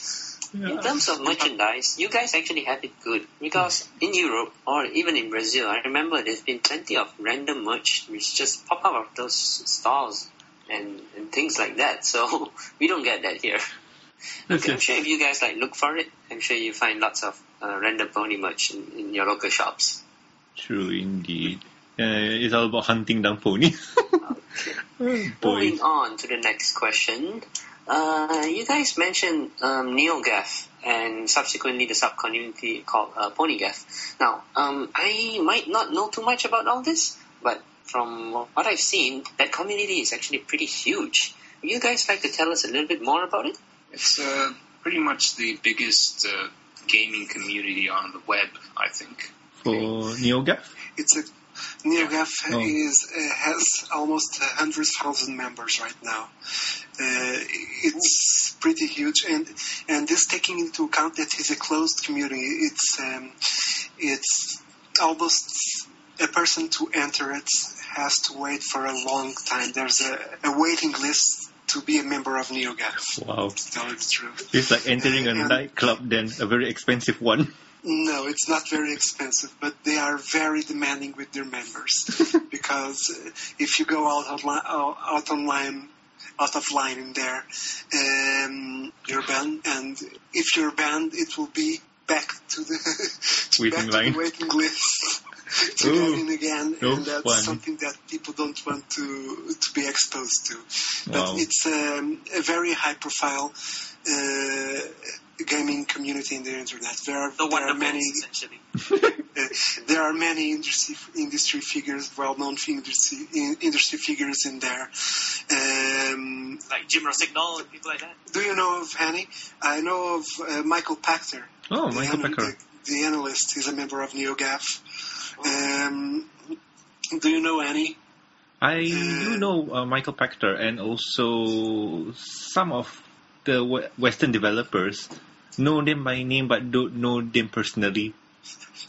In terms of merchandise, you guys actually have it good because in Europe or even in Brazil, I remember there's been plenty of random merch which just pop up of those stalls and, and things like that. So we don't get that here. Okay, I'm sure if you guys like look for it, I'm sure you find lots of uh, random pony merch in, in your local shops. True indeed. Uh, it's all about hunting down ponies. Boy. Moving on to the next question. Uh, you guys mentioned um, NeoGaf and subsequently the sub-community called uh, PonyGaf. Now, um, I might not know too much about all this, but from what I've seen, that community is actually pretty huge. Would you guys like to tell us a little bit more about it? It's uh, pretty much the biggest uh, gaming community on the web, I think. For NeoGaf? It's a NeoGaf Oh. is uh, has almost hundred thousand members right now. Uh, it's pretty huge, and and this taking into account that it's a closed community, it's um, it's almost a person to enter it has to wait for a long time. There's a, a waiting list to be a member of NeoGaf. Wow. To tell you the truth. It's like entering a And- nightclub, then a very expensive one. No, it's not very expensive, but they are very demanding with their members because uh, if you go out of line, out online, out of line in there, um, you're banned, and if you're banned, it will be back to the to Waiting back line. to the waiting list to Ooh, get in again, no and that's fun. something that people don't want to to be exposed to. But Wow. it's um, a very high profile. Uh, gaming community in the internet. There are, The there are many essentially. uh, there are many industry industry figures, well-known industry in, industry figures in there. Um, Like Jim Rossignol and people like that. do you know of Hanny? I know of uh, Michael Pachter. Oh, the Michael ana- Pachter. The, the analyst. He's a member of NeoGaf. Um, do you know any? I do know uh, Michael Pachter and also some of the Western developers know them by name but don't know them personally.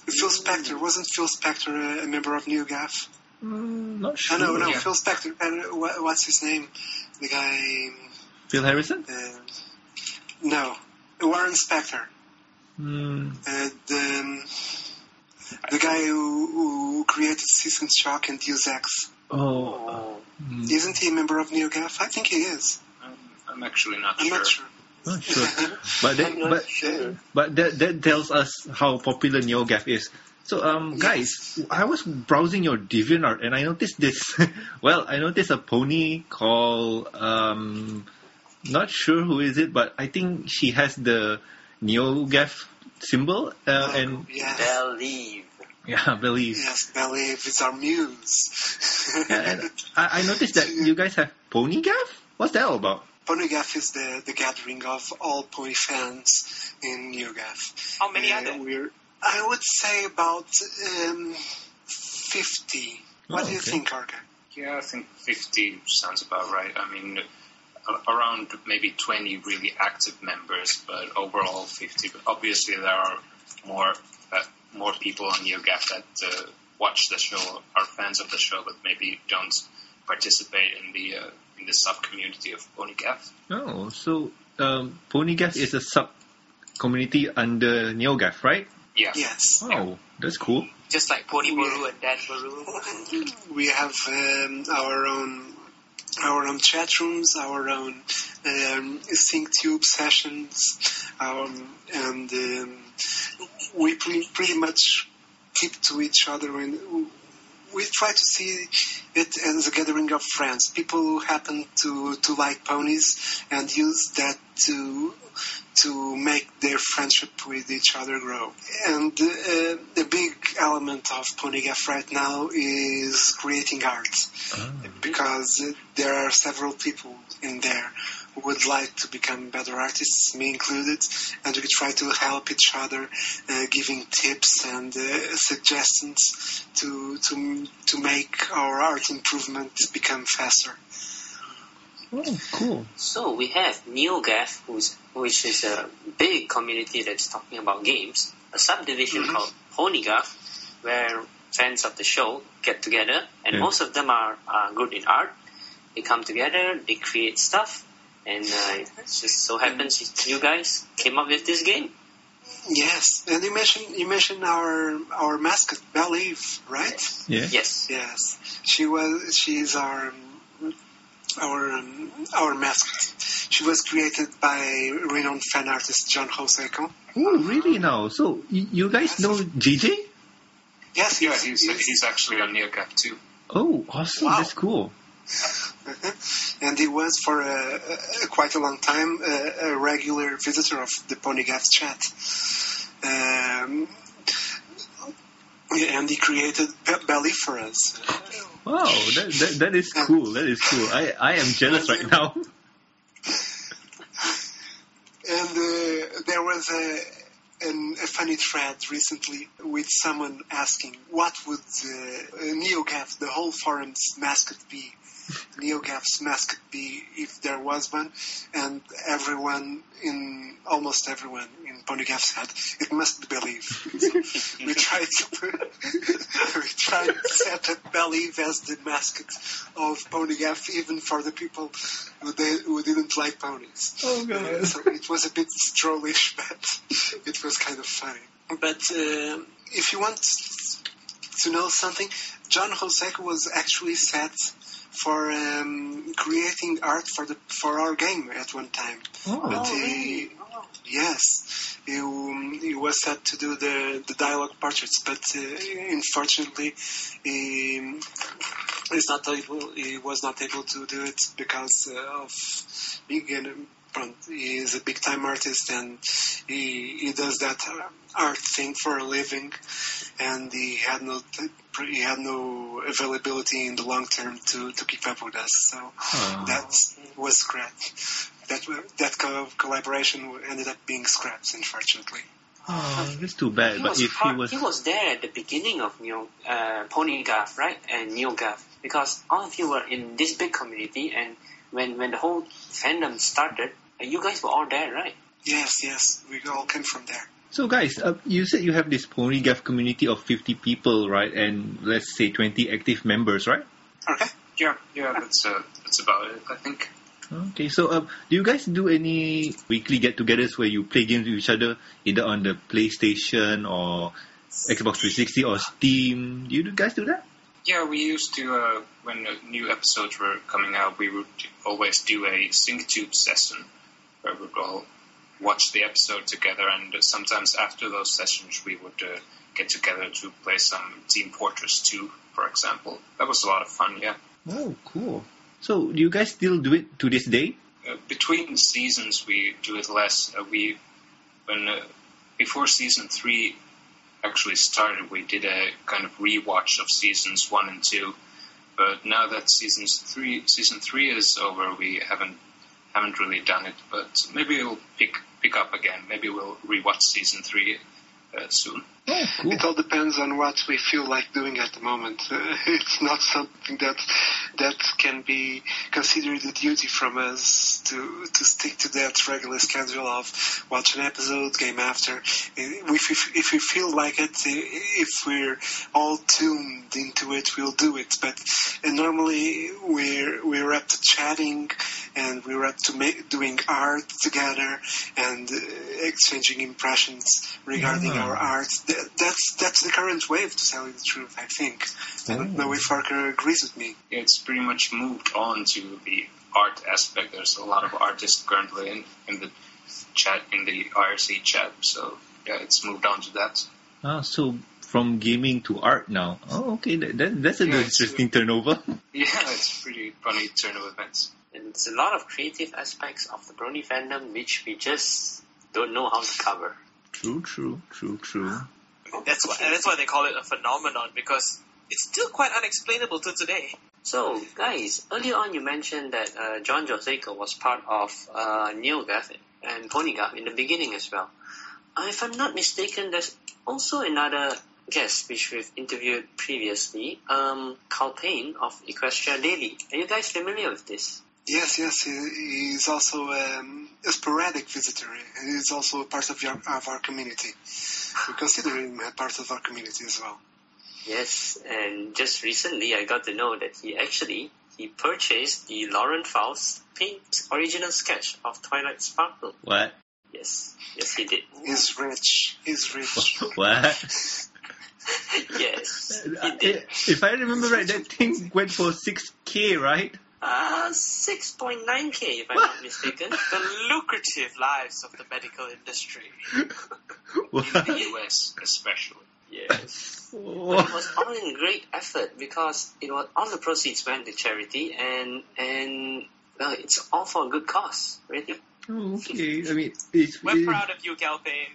Phil Spector. Wasn't Phil Spector a, a member of NeoGaf? Mm, not sure. no, no, Yeah. Phil Spector. Uh, what, what's his name? The guy. Phil Harrison? Uh, no, Warren Spector. Mm, Uh, the, um, the guy who, who created System Shock and Deus Ex. oh, mm, Isn't he a member of NeoGaf? I think he is. I'm, I'm I'm actually not I'm sure. not sure. Oh, sure. but that, but sure. but that that tells us how popular NeoGaf is. So um guys, I was browsing your DeviantArt and I noticed this. well, I noticed a pony called um not sure who is it, but I think she has the NeoGaf symbol uh, and yes, Believe. yeah, believe. yes, believe it's our muse. Yeah, and I, I noticed that you guys have pony PonyGaf. What's that all about? Ponygaf is the, the gathering of all pony fans in NeoGaf. How many Uh, are there? We're, I would say about um, 50. What Oh, do you think, Orca? Yeah, I think 50 sounds about right. I mean, around maybe 20 really active members, but overall 50. But obviously, there are more uh, more people on NeoGAF that uh, watch the show, are fans of the show, but maybe don't participate in the uh, in the sub community of PonyGAF. Oh, so um, PonyGaf is a sub community under NeoGaf, right? Yeah. Yes. Oh, that's cool. Just like Pony Baru and Dan Baru. We have um, our own our own chat rooms, our own um, sync tube sessions, um, and um, we pre- pretty much keep to each other and we try to see it as a gathering of friends, people who happen to, to like ponies and use that to to make their friendship with each other grow. And uh, the big element of PonyGaf right now is creating art Ah. because there are several people in there who would like to become better artists, me included, and we try to help each other, uh, giving tips and uh, suggestions to to to make our art improvement become faster. Oh, cool. So we have NeoGAF, who's, which is a big community that's talking about games, a subdivision Mhm. called PonyGAF, where fans of the show get together, and Yeah. most of them are, are good in art. They come together, they create stuff, and uh, it just so happens you guys came up with this game. Yes, and you mentioned you mentioned our our mascot Believe, right? Yeah. Yes. Yes, she was. She's our our um, our mascot. She was created by renowned fan artist John Joseco. Oh, really now? So y- you guys know JJ? Yes, Yeah, he's, he's, he's- he's actually on NeoGAF too. Oh, awesome. Wow. That's cool. and he was for a, a, quite a long time a, a regular visitor of the Ponygaf chat. Um, and he created Be- Belly for us. Wow, that, that, that is cool. That is cool. I, I am jealous right now. And uh, there was a, an, a funny thread recently with someone asking, what would uh, NeoGaf, the whole forum's mascot be? NeoGaf's mascot be if there was one? And everyone, in almost everyone in PonyGaf said, it must be Believe. So we tried to we tried to set up Believe as the mascot of PonyGaf, even for the people who, they, who didn't like ponies. Oh, Uh, so it was a bit strollish, but it was kind of funny. But uh, if you want to know something, John Joseco was actually set for um, creating art for the for our game at one time. Oh, But he, yes, he, um, he was set to do the, the dialogue portraits, but uh, unfortunately, he is not able. He was not able to do it because uh, of being an front. He is a big time artist and he, he does that uh, art thing for a living, and he had no he had no availability in the long term to, to keep up with us. So Oh. that was scrapped. That wa- that co- collaboration ended up being scrapped, unfortunately. oh, that's too bad. He But was, if he was, he was there at the beginning of Neo, uh, PonyGaf, right? And NeoGaf. Because all of you were in this big community, and when, when the whole fandom started, uh, you guys were all there, right? Yes, yes, we all came from there. so guys, uh, you said you have this PonyGaf community of 50 people, right? And let's say 20 active members, right? Okay. Yeah, yeah, that's uh, that's about it. I think. Okay, so um, do you guys do any weekly get-togethers where you play games with each other, either on the PlayStation or Xbox 360 or Steam? Do you guys do that? Yeah, we used to, uh, when new episodes were coming out, we would always do a SyncTube session where we'd all watch the episode together, and sometimes after those sessions, we would uh, get together to play some Team Fortress 2, for example. That was a lot of fun, yeah. Oh, cool. So, do you guys still do it to this day? Uh, between seasons, we do it less. Uh, we, when uh, before season three actually started, we did a kind of rewatch of seasons one and two. But now that seasons three, season three is over, we haven't haven't really done it. But maybe we'll pick pick up again. Maybe we'll rewatch season three uh, soon. Oh, cool. It all depends on what we feel like doing at the moment. Uh, it's not something that that can be considered a duty from us to to stick to that regular schedule of watch an episode, game after. If if, if we feel like it, if we're all tuned into it, we'll do it. But uh, normally we're we're up to chatting and we're up to make, doing art together and uh, exchanging impressions regarding Ah. our art. Th- That's that's the current wave, to tell you the truth. I think. I don't know if Parker agrees with me. It's pretty much moved on to the art aspect. There's a lot of artists currently in, in the chat in the IRC chat, so yeah, it's moved on to that. Ah, so from gaming to art now. Oh, okay. That, that, that's an Yeah, interesting turnover. Yeah, it's pretty funny turn of events. And there's a lot of creative aspects of the Brony fandom which we just don't know how to cover. true, true, true, true. That's why that's why they call it a phenomenon because it's still quite unexplainable to today. So, guys, earlier on you mentioned that uh, John Joseco was part of uh, NeoGAF and PonyGAF in the beginning as well. Uh, if I'm not mistaken, there's also another guest which we've interviewed previously, um, Calpain of Equestria Daily. Are you guys familiar with this? Yes, yes, he, he's also um, a sporadic visitor. And he's also a part of, your, of our community. We consider him a part of our community as well. Yes, and just recently I got to know that he actually he purchased the Lauren Faust paint original sketch of Twilight Sparkle. What? Yes, yes he did. He's rich. He's rich. What? yes, he Uh, did. if I remember right, that thing went for 6k, right? Uh, 6.9k if I'm not mistaken. The lucrative lives of the medical industry. What? In the US, especially. Yes. But it was all in great effort because it was all the proceeds went to charity and and well, it's all for a good cause, really. okay. I mean, it's, We're it- proud of you, Calpain.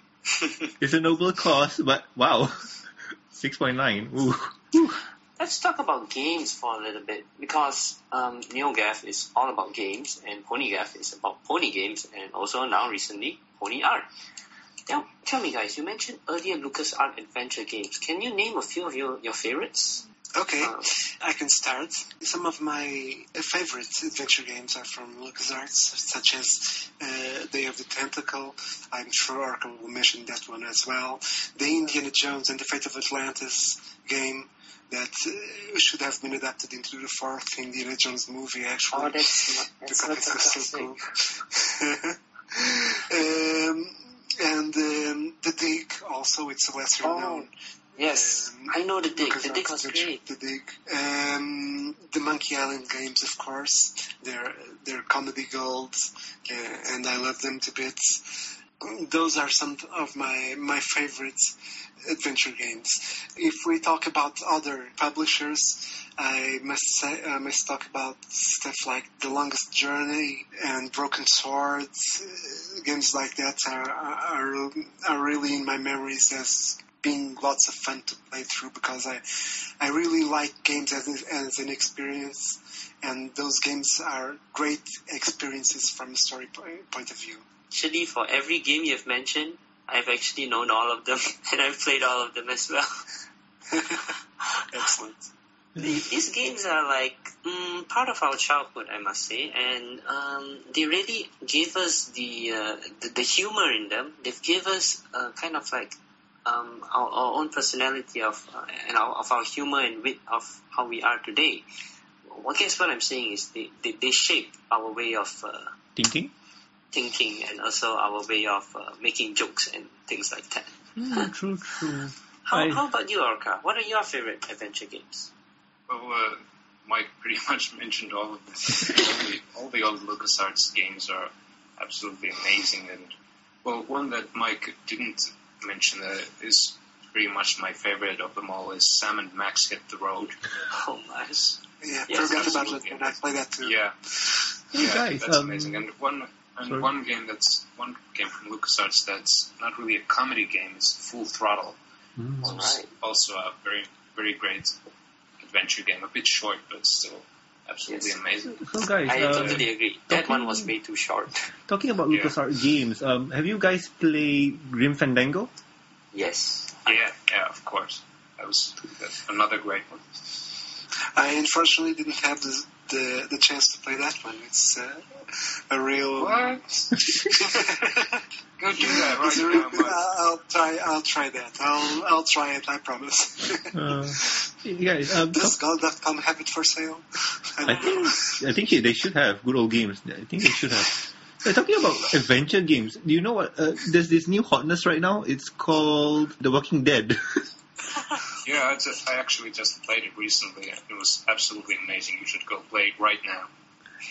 it's a noble cause, but wow. 6.9. Ooh. Ooh. Let's talk about games for a little bit because um, NeoGAF is all about games and PonyGAF is about pony games and also now recently pony art. Now, tell me guys, you mentioned earlier LucasArts adventure games. Can you name a few of your, your favorites? Okay, Uh, I can start. Some of my favorite adventure games are from LucasArts, such as uh, Day of the Tentacle. I'm sure Arkham will mention that one as well. The Indiana Jones and the Fate of Atlantis game that uh, should have been adapted into the fourth Indiana Jones movie, actually. oh, that's not, that's because not it was so cool. um, and um, the Dig also, it's a lesser Oh, known. Yes, Um, I know the dig. The dig was Adventure, great. The Dig. Um, the Monkey Island games, of course. They're they're comedy gold, uh, and I love them to bits. Those are some of my my favorite adventure games. If we talk about other publishers, I must say I must talk about stuff like The Longest Journey and Broken Swords. Games like that are, are are really in my memories as being lots of fun to play through because I I really like games as, as an experience, and those games are great experiences from a story point of view. Actually, for every game you've mentioned, I've actually known all of them and I've played all of them as well. Excellent. These these games are like mm, part of our childhood, I must say, and um, they really gave us the, uh, the the humor in them. They've gave us uh, kind of like um, our, our own personality of uh, and our, of our humor and wit of how we are today. Well, I guess what I'm saying is they, they, they shape our way of uh, Thinking? Thinking and also our way of uh, making jokes and things like that. Mm, true, true. How, I- how about you, Orca? What are your favorite adventure games? Well, uh, Mike pretty much mentioned all of this. all, the, all the old LucasArts games are absolutely amazing, and well, one that Mike didn't mention uh, is pretty much my favorite of them all is Sam and Max Hit the Road. Oh, nice. Yeah, Yes, forgot about absolutely. that. And I play that too. Yeah, Hey, yeah, guys, that's um, amazing. And one and sorry. one game that's one game from LucasArts that's not really a comedy game is Full Throttle. Mm. All It's right. also a very very great adventure game. A bit short, but still absolutely Yes. amazing. So guys, I uh, totally agree. That one was way too short. talking about Yeah. LucasArts games, um, have you guys played Grim Fandango? Yes. Yeah, yeah, of course. That was that's another great one. I unfortunately didn't have the the, the chance to play that one. It's uh, a real. What? Go do that right now, real- I'll try. I'll try that. I'll I'll try it. I promise. Uh, you guys, um, Does Gold.com have it for sale? I don't know. think I think they should have good old games. I think they should have. Uh, talking about adventure games, do you know what? Uh, there's this new hotness right now. It's called The Walking Dead. Yeah, I, just, I actually just played it recently. It was absolutely amazing. You should go play it right now.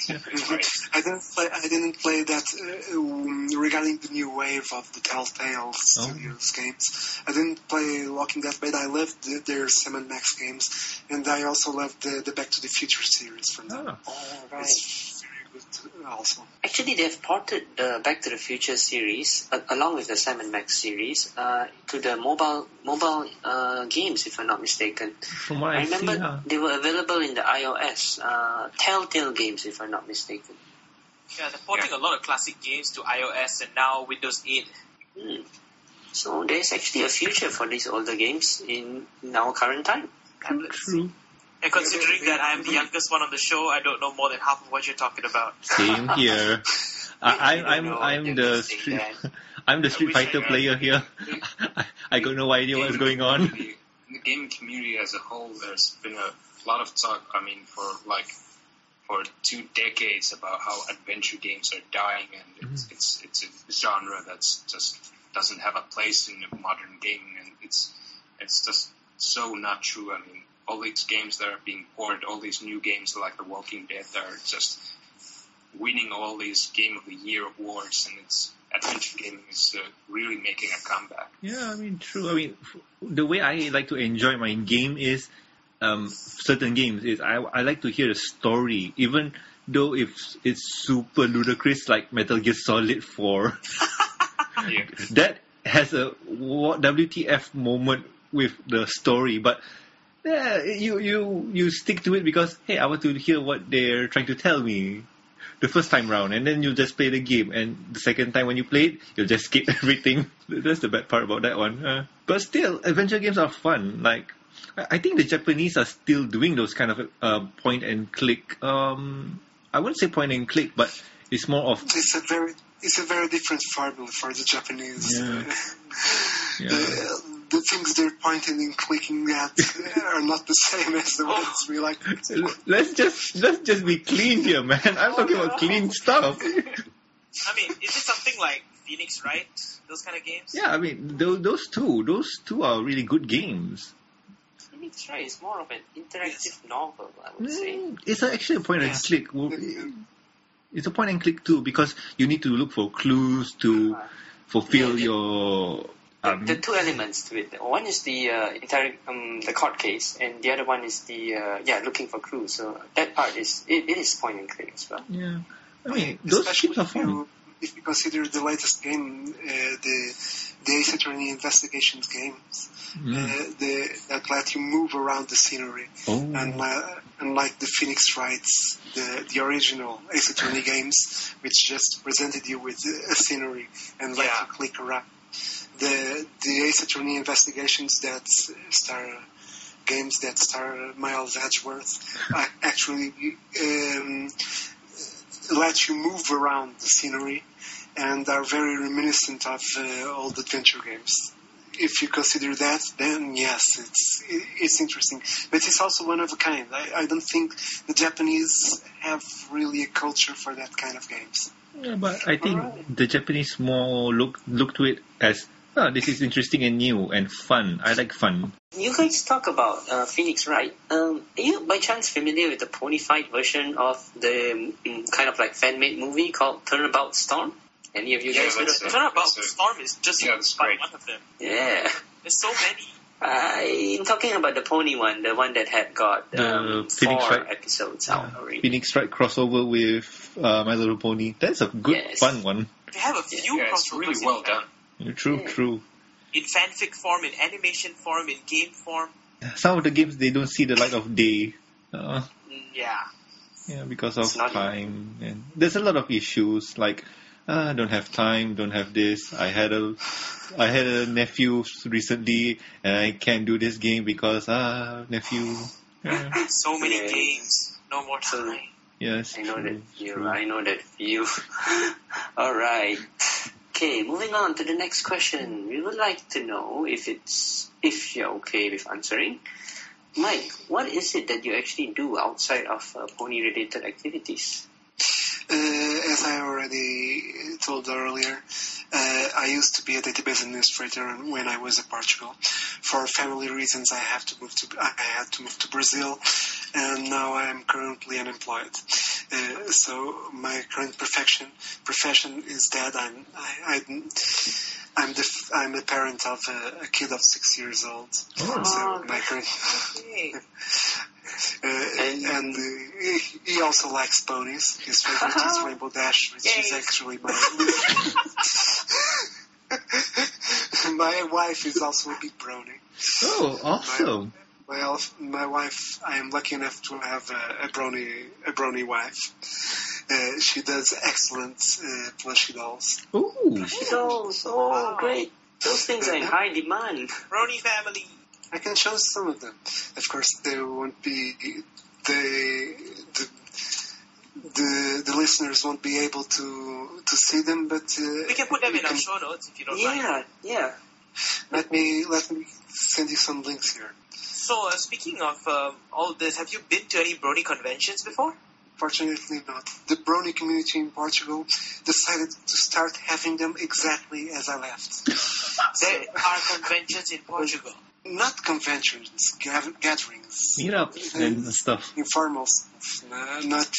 I didn't play. I didn't play that uh, um, regarding the new wave of the Telltale Studios games. I didn't play Walking Dead, but I loved the, their Sam and Max games, and I also loved the, the Back to the Future series from them. ah, All right. It's very good, also. Actually, they've ported the Back to the Future series uh, along with the Sam and Max series uh, to the mobile mobile uh, games, if I'm not mistaken. from what I I, see, remember they were available in the iOS uh, Telltale games, if I'm not mistaken. Yeah, they're porting a lot of classic games to iOS and now Windows 8. Hmm. So there's actually a future for these older games in, in our current time. tablets. True. And considering that I'm the youngest one on the show, I don't know more than half of what you're talking about. Same here. I, You I, I'm I'm the street I'm the Street wish I Fighter player here. I, I got no idea what's going on. The, in the gaming community as a whole, there's been a lot of talk. I mean, for like for two decades about how adventure games are dying, and mm-hmm. it's it's it's a genre that's just doesn't have a place in modern gaming, and it's it's just so not true. I mean, all these games that are being ported, all these new games like The Walking Dead, that are just winning all these Game of the Year awards, and it's adventure gaming is uh, really making a comeback. Yeah, I mean, true. I mean, the way I like to enjoy my game is um, certain games is I I like to hear the story, even though if it's super ludicrous like Metal Gear Solid Four. Yeah. that has a what WTF moment with the story, but yeah, you you you stick to it because hey, I want to hear what they're trying to tell me the first time round, and then you just play the game, and the second time when you play it, you'll just skip everything. That's the bad part about that one. Uh, but still, adventure games are fun. Like I I think the Japanese are still doing those kind of uh, point and click. Um, I wouldn't say point and click, but it's more of It's a very it's a very different formula for the Japanese. Yeah. yeah. The, the things they're pointing and clicking at are not the same as the ones we like. Let's just let's just be clean here, man. I'm talking about clean stuff. I mean, is it something like Phoenix Wright? Those kind of games? Yeah, I mean those those two, those two are really good games. Phoenix Wright is more of an interactive novel, I would say. Mm, It's actually a point and Yeah. click. It's a point and click too because you need to look for clues to fulfill Yeah, your. The, Um, the two elements to it. One is the uh, inter- um, the court case, and the other one is the uh, yeah looking for clues. So that part is it, it is point and click as well. yeah, I mean those Especially games are if fun. you, if you consider the latest game, uh, the the Ace Attorney Investigations games, Mm. uh, the, that let you move around the scenery. Oh, And uh, unlike the Phoenix Wrights, the the original Ace Attorney games, which just presented you with a scenery and let Yeah. you click around, the the Ace Attorney Investigations that star games that star Miles Edgeworth actually um, let you move around the scenery and are very reminiscent of uh, old adventure games. If you consider that, then yes, it's it's interesting. But it's also one of a kind. I, I don't think the Japanese have really a culture for that kind of games. yeah, but I think Alright. the Japanese more look look to it as Oh, this is interesting and new and fun. I like fun. You guys talk about uh, Phoenix Wright. Um, are you by chance familiar with the pony fight version of the mm, kind of like fan-made movie called Turnabout Storm? Any of you Yeah, guys heard that's of it. that? Turnabout That's a- Storm is just Yeah, that's about great. one of them. Yeah. There's so many. I'm talking about the pony one, the one that had got The um, Phoenix four Wright- episodes out already. Phoenix Wright crossover with uh, My Little Pony. That's a good, Yes. fun one. They have a few Yeah, it's really well done. True, Yeah. true. In fanfic form, in animation form, in game form. Some of the games they don't see the light of day. Uh, Yeah. yeah, because of It's not- time. And there's a lot of issues like uh, don't have time, don't have this. I had a I had a nephew recently, and I can't do this game because ah nephew. Yeah. So many Yeah. games. No more time. Yes, I know true, that you. I know that you. All right. Okay, moving on to the next question. We would like to know if it's if you're okay with answering. Mike, what is it that you actually do outside of uh, pony-related activities? Uh, as I already told earlier, uh, I used to be a database administrator when I was in Portugal. For family reasons, I have to move to I had to move to Brazil, and now I am currently unemployed. Uh, so my current profession profession is that I'm I, I'm I'm the f- I'm a parent of a, a kid of six years old. Oh. So my current Okay. uh, and uh, he- he also likes ponies. His favorite is Rainbow Dash, which is actually my. my wife is also a big brony. Oh, awesome! My, elf- my wife, I am lucky enough to have a, a brony, a brony wife. Uh, she does excellent uh, plushie dolls. Ooh, Those, oh, Wow. great! Those things are in high demand. Brony family. I can show some of them. Of course, they won't be the the the, the listeners won't be able to to see them, but uh, We can put them you in our show notes if you don't mind. Yeah, yeah. Let me let me send you some links here. So, uh, speaking of um, all this, have you been to any Brony conventions before? Fortunately not. The Brony community in Portugal decided to start having them exactly as I left. There are conventions in Portugal. Not conventions, gatherings. meetups and stuff. Informal stuff. Uh, not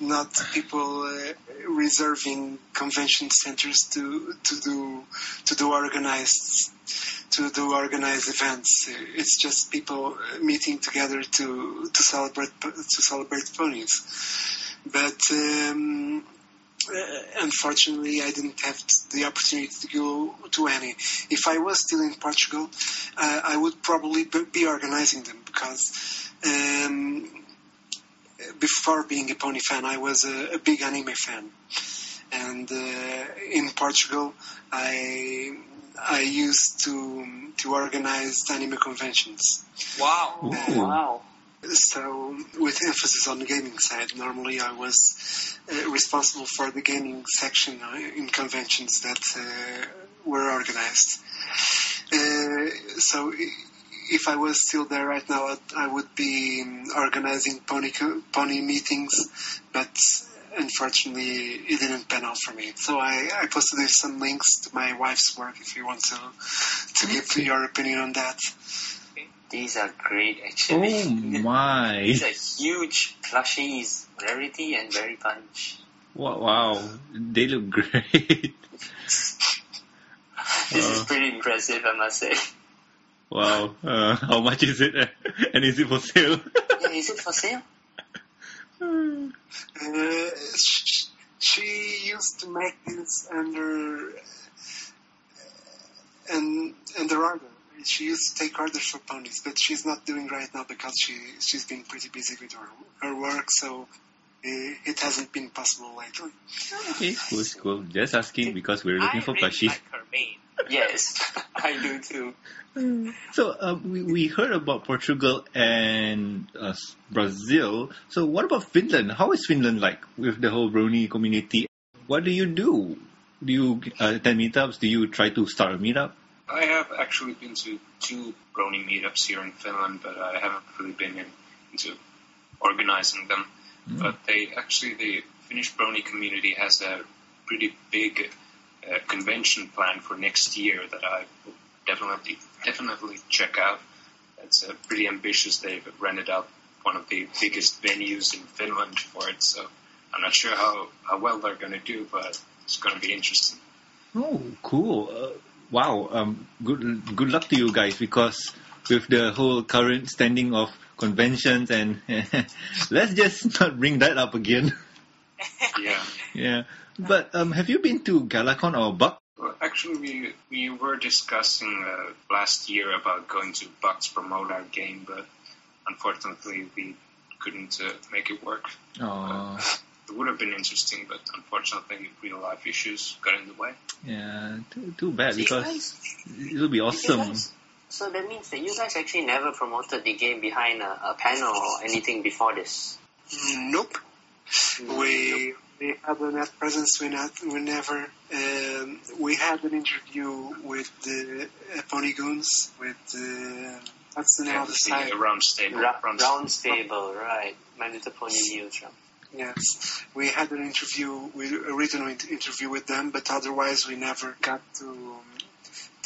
not people uh, reserving convention centers to to do to do organized to do organized events. It's just people uh, meeting together to to celebrate to celebrate ponies. But um, uh, unfortunately, I didn't have the opportunity to go to any. If I was still in Portugal, uh, I would probably be organizing them because. Um, before being a pony fan, I was a, a big anime fan, and uh, in Portugal, I I used to to organize anime conventions. Wow. Ooh. Wow. So, with emphasis on the gaming side, normally I was uh, responsible for the gaming section uh, in conventions that uh, were organized. Uh, so, if I was still there right now, I'd- I would be um, organizing pony pony meetings, but unfortunately, it didn't pan out for me. So I, I posted there some links to my wife's work if you want to to give your opinion on that. These are great, actually. Oh my! These are huge plushies, rarity and very punch. Wow, wow, they look great. This is Uh. pretty impressive, I must say. Wow, uh, how much is it? And is it for sale? Yeah, is it for sale? Uh, sh- she used to make this under and under order. She used to take orders for ponies, but she's not doing right now because she she's been pretty busy with her her work, so uh, it hasn't been possible lately. okay, cool, cool. Just asking because we're looking I for really plushies. like her mane. Yes, I do too. So uh, we, we heard about Portugal and uh, Brazil. So what about Finland? How is Finland like with the whole Brony community? What do you do? Do you uh, attend meetups? Do you try to start a meetup? I have actually been to two Brony meetups here in Finland, but I haven't really been in, into organizing them. But they actually, the Finnish Brony community has a pretty big a convention plan for next year that I will definitely definitely check out. It's uh, pretty ambitious. They've rented out one of the biggest venues in Finland for it, so I'm not sure how, how well they're going to do, but it's going to be interesting. Oh, cool! Uh, wow. Um, good good luck to you guys because with the whole current standing of conventions and let's just not bring that up again. Yeah. yeah. But um, have you been to Galacon or Buck? Well, actually, we we were discussing uh, last year about going to Bucks promote our game, but unfortunately we couldn't uh, make it work. Oh, It would have been interesting, but unfortunately, real life issues got in the way. yeah. Too, too bad You because guys, it would be awesome. guys- so that means that you guys actually never promoted the game behind a, a panel or anything before this. Nope. We we had a net presence. We not we never. Um, we had an interview with the uh, Pony Goons with the what's the name of the site? the round table. Ra- round round stable, right? My Little Pony News. Right? Yes, we had an interview, we original int- interview with them, but otherwise we never got to um,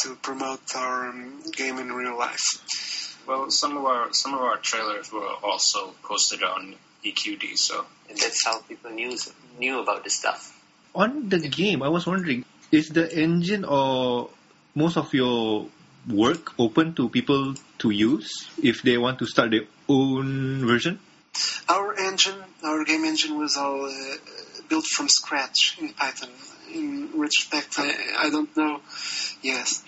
to promote our um, game in real life. Well, some of our some of our trailers were also posted on EQD, so And that's how people knew knew about this stuff. On the game, I was wondering, is the engine or most of your work open to people to use if they want to start their own version? Our engine, our game engine, was all uh, built from scratch in Python. In retrospect, I, I don't know. Yes,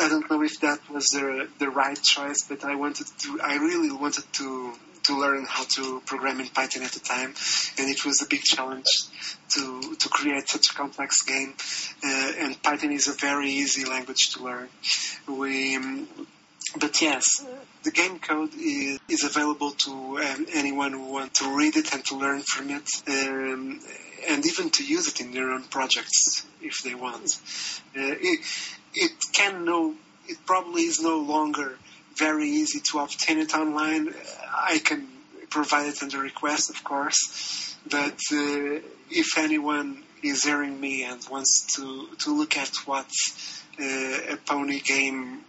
I don't know if that was the the right choice, but I wanted to. I really wanted to to learn how to program in Python at the time, and it was a big challenge to to create such a complex game. Uh, and Python is a very easy language to learn. We um, but yes, the game code is, is available to um, anyone who wants to read it and to learn from it, um, and even to use it in their own projects if they want. Uh, it, it can no, it probably is no longer very easy to obtain it online. I can provide it under request, of course, but uh, if anyone is hearing me and wants to, to look at what uh, a pony game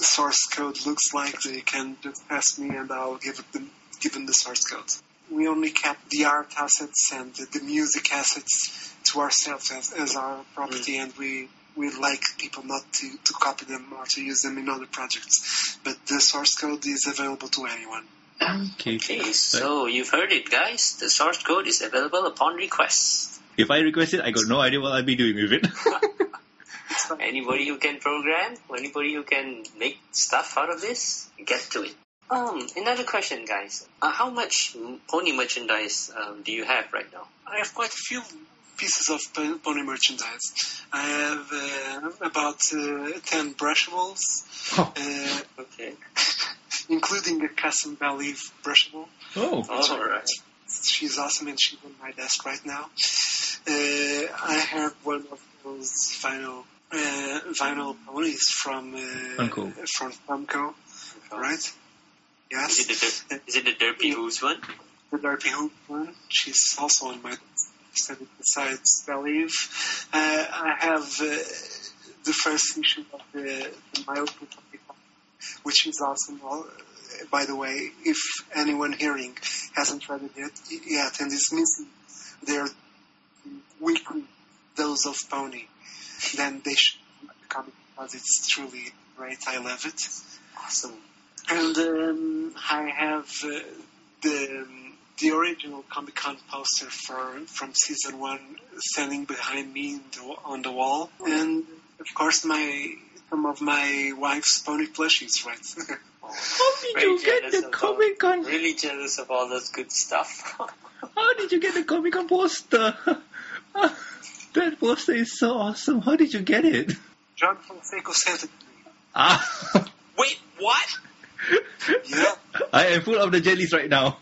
source code looks like, they can just ask me and I'll give them, give them the source code. We only kept the art assets and the, the music assets to ourselves as, as our property, and we we like people not to, to copy them or to use them in other projects. But the source code is available to anyone. Okay. Okay, so you've heard it, guys. The source code is available upon request. If I request it, I got no idea what I'll be doing with it. Anybody who can program, anybody who can make stuff out of this, get to it. Um, another question, guys. Uh, how much pony merchandise um, do you have right now? I have quite a few pieces of pony merchandise. I have uh, about uh, 10 brushables, Oh. uh, Okay. including a custom Believe brushable. oh. All right. She's awesome and she's on my desk right now. Uh, I have one of those vinyl uh, vinyl ponies from uh, Funko. from Funko, right? Is it the der- is it the Derpy Who's one? the Derpy Hooves one. She's also on my besides Believe. Uh, I have uh, the first issue of the, the My Open which is awesome. Well, uh, by the way, if anyone hearing hasn't read it yet, yet and is missing their weekly dose of pony, then they should comic because it's truly great. I love it. Awesome. And um, I have uh, the um, the original Comic Con poster for from season one standing behind me in the, on the wall, and of course my some of my wife's pony plushies, right? How did Very you get the Comic Con? Really jealous of all those good stuff. How did you get the Comic Con poster? that poster is so awesome. How did you get it? John Joseco sent it to me. Ah, Wait, what? Yeah, I am full of the jellies right now.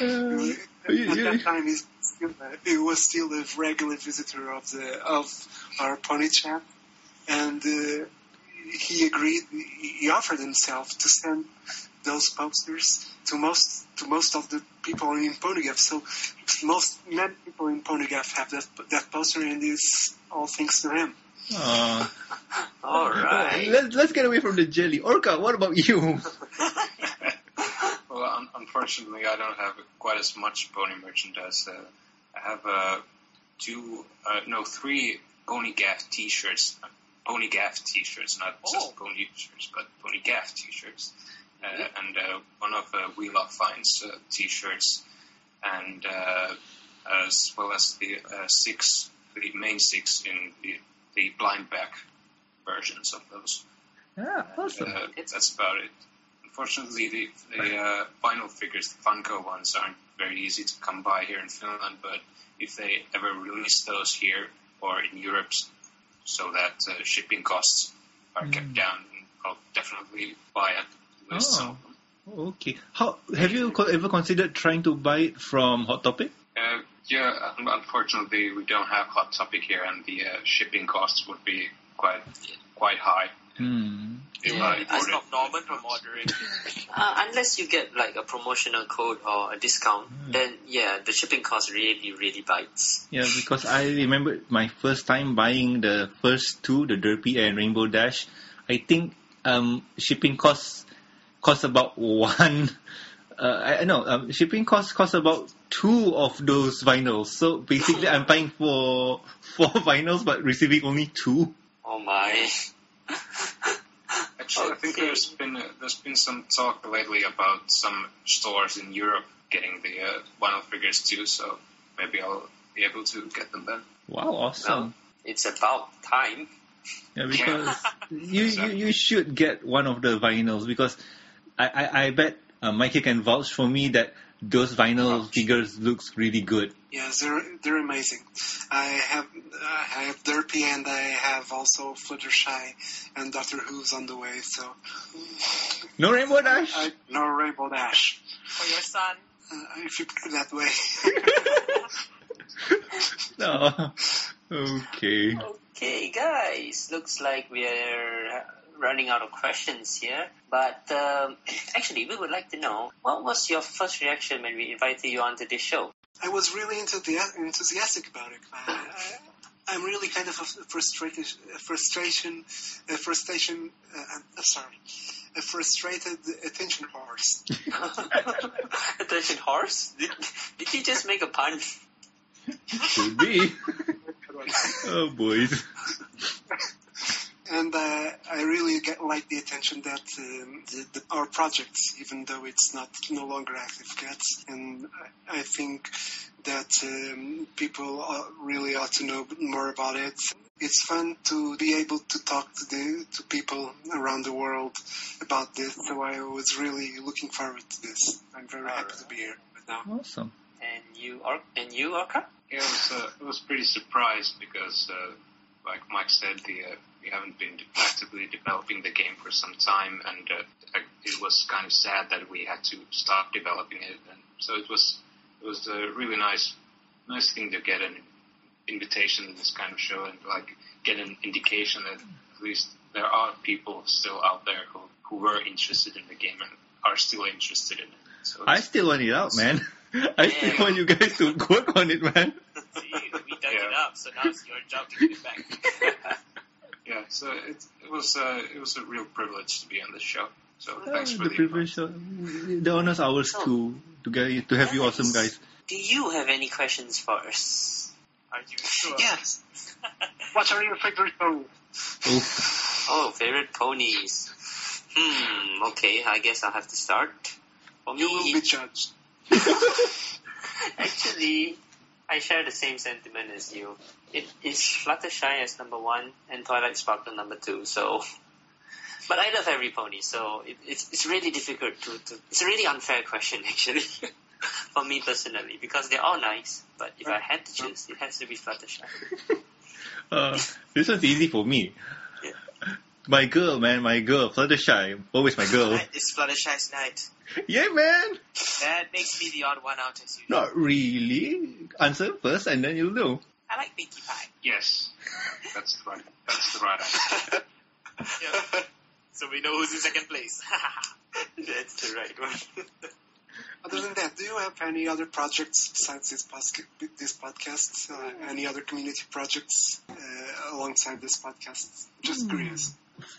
Uh, at that time he's still, uh, he was still a regular visitor of the of our pony chat, and uh, he agreed. He he offered himself to send those posters to most to most of the people in PonyGaf. So most many people in PonyGaf have that that poster, and it's all thanks to him. Aw. All right. Let's let's get away from the jelly. Orca, what about you? Un- unfortunately, I don't have quite as much pony merchandise. Uh, I have uh, two, uh, no, three PonyGaf T-shirts. PonyGaf T-shirts, not Oh. just Pony shirts, but PonyGaf T-shirts, uh, and uh, one of uh, We Love Finds uh, T-shirts, and uh, as well as the uh, six, the Mane Six in the, the blind bag versions of those. yeah, awesome. Uh, that's about it. Unfortunately, the, the uh, vinyl figures, the Funko ones, aren't very easy to come by here in Finland. But if they ever release those here or in Europe, so that uh, shipping costs are kept down, I'll definitely buy at least some of them. Okay. How have you ever considered trying to buy it from Hot Topic? Uh, yeah, unfortunately, we don't have Hot Topic here, and the uh, shipping costs would be quite quite high. Hmm. if Yeah, I it's I ordered stop Norman from ordering. Uh, unless you get like a promotional code or a discount, then yeah, the shipping cost really, really bites. Yeah, because I remember my first time buying the first two, the Derpy and Rainbow Dash. I think um, shipping costs cost about one. Uh, I I know um, shipping costs cost about two of those vinyls. So basically, I'm paying for four vinyls but receiving only two. Oh my. Actually, I think Okay. there's been uh, there's been some talk lately about some stores in Europe getting the uh, vinyl figures too. So maybe I'll be able to get them then. Wow, awesome! It's about time. Yeah, because you, you you should get one of the vinyls because I I, I bet uh, Mikey can vouch for me that those vinyl Vouch. figures looks really good. Yes, they're they're amazing. I have I have Derpy and I have also Fluttershy and Doctor Whooves on the way. So No Rainbow Dash. I, no Rainbow Dash. For your son. Uh, if you put it that way. no. Okay. Okay, guys, looks like we're running out of questions here. But um, actually, we would like to know what was your first reaction when we invited you onto this show? I was really enthusi- enthusiastic about it. I, I, I'm really kind of a frustrated, a frustration, a frustration. Uh, I'm sorry, a frustrated attention horse. Attention, horse? Did, did you just make a pun? Could be. oh boys. And uh, I really get like the attention that um, the, the, our project, even though it's not no longer active, gets. And I, I think that um, people uh, really ought to know more about it. It's fun to be able to talk to the to people around the world about this. So I was really looking forward to this. I'm very happy to be here right now. Awesome. And you, are and you, Orca? Yeah, it was uh, it was pretty surprised because, uh, like Mike said, the uh, we haven't been actively developing the game for some time, and uh, it was kind of sad that we had to stop developing it. And so it was it was a really nice nice thing to get an invitation to this kind of show and like get an indication that at least there are people still out there who who were interested in the game and are still interested in it. So I still want it out, man. I still want you guys to work on it, man. See, we dug it up, so now it's your job to give it back. Yeah, so it, it was uh, it was a real privilege to be on this show. So Oh, thanks for the the, privilege, uh, the honors ours to to get to have you awesome guys. Do you have any questions for us? Are you sure? Yes. what are your favorite ponies? Oh, Oh, favorite ponies. Hmm, okay, I guess I'll have to start. For You will be judged. actually, I share the same sentiment as you. It is Fluttershy as number one and Twilight Sparkle number two, so... But I love every pony, so it, it's, it's really difficult to, to... It's a really unfair question, actually, for me personally, because they're all nice, but if I had to choose, it has to be Fluttershy. uh, this one's easy for me. Yeah. My girl, man, my girl, Fluttershy, always my girl. Tonight is Fluttershy's night. Yeah, man. That makes me the odd one out as usual. Not really. Answer first, and then you'll know. I like Pinkie Pie. yes, that's the right that's the right answer. Yeah. so we know who's in second place. That's the right one. Other than that, do you have any other projects besides this, posca- this podcast? Uh, any other community projects uh, alongside this podcast? Just curious.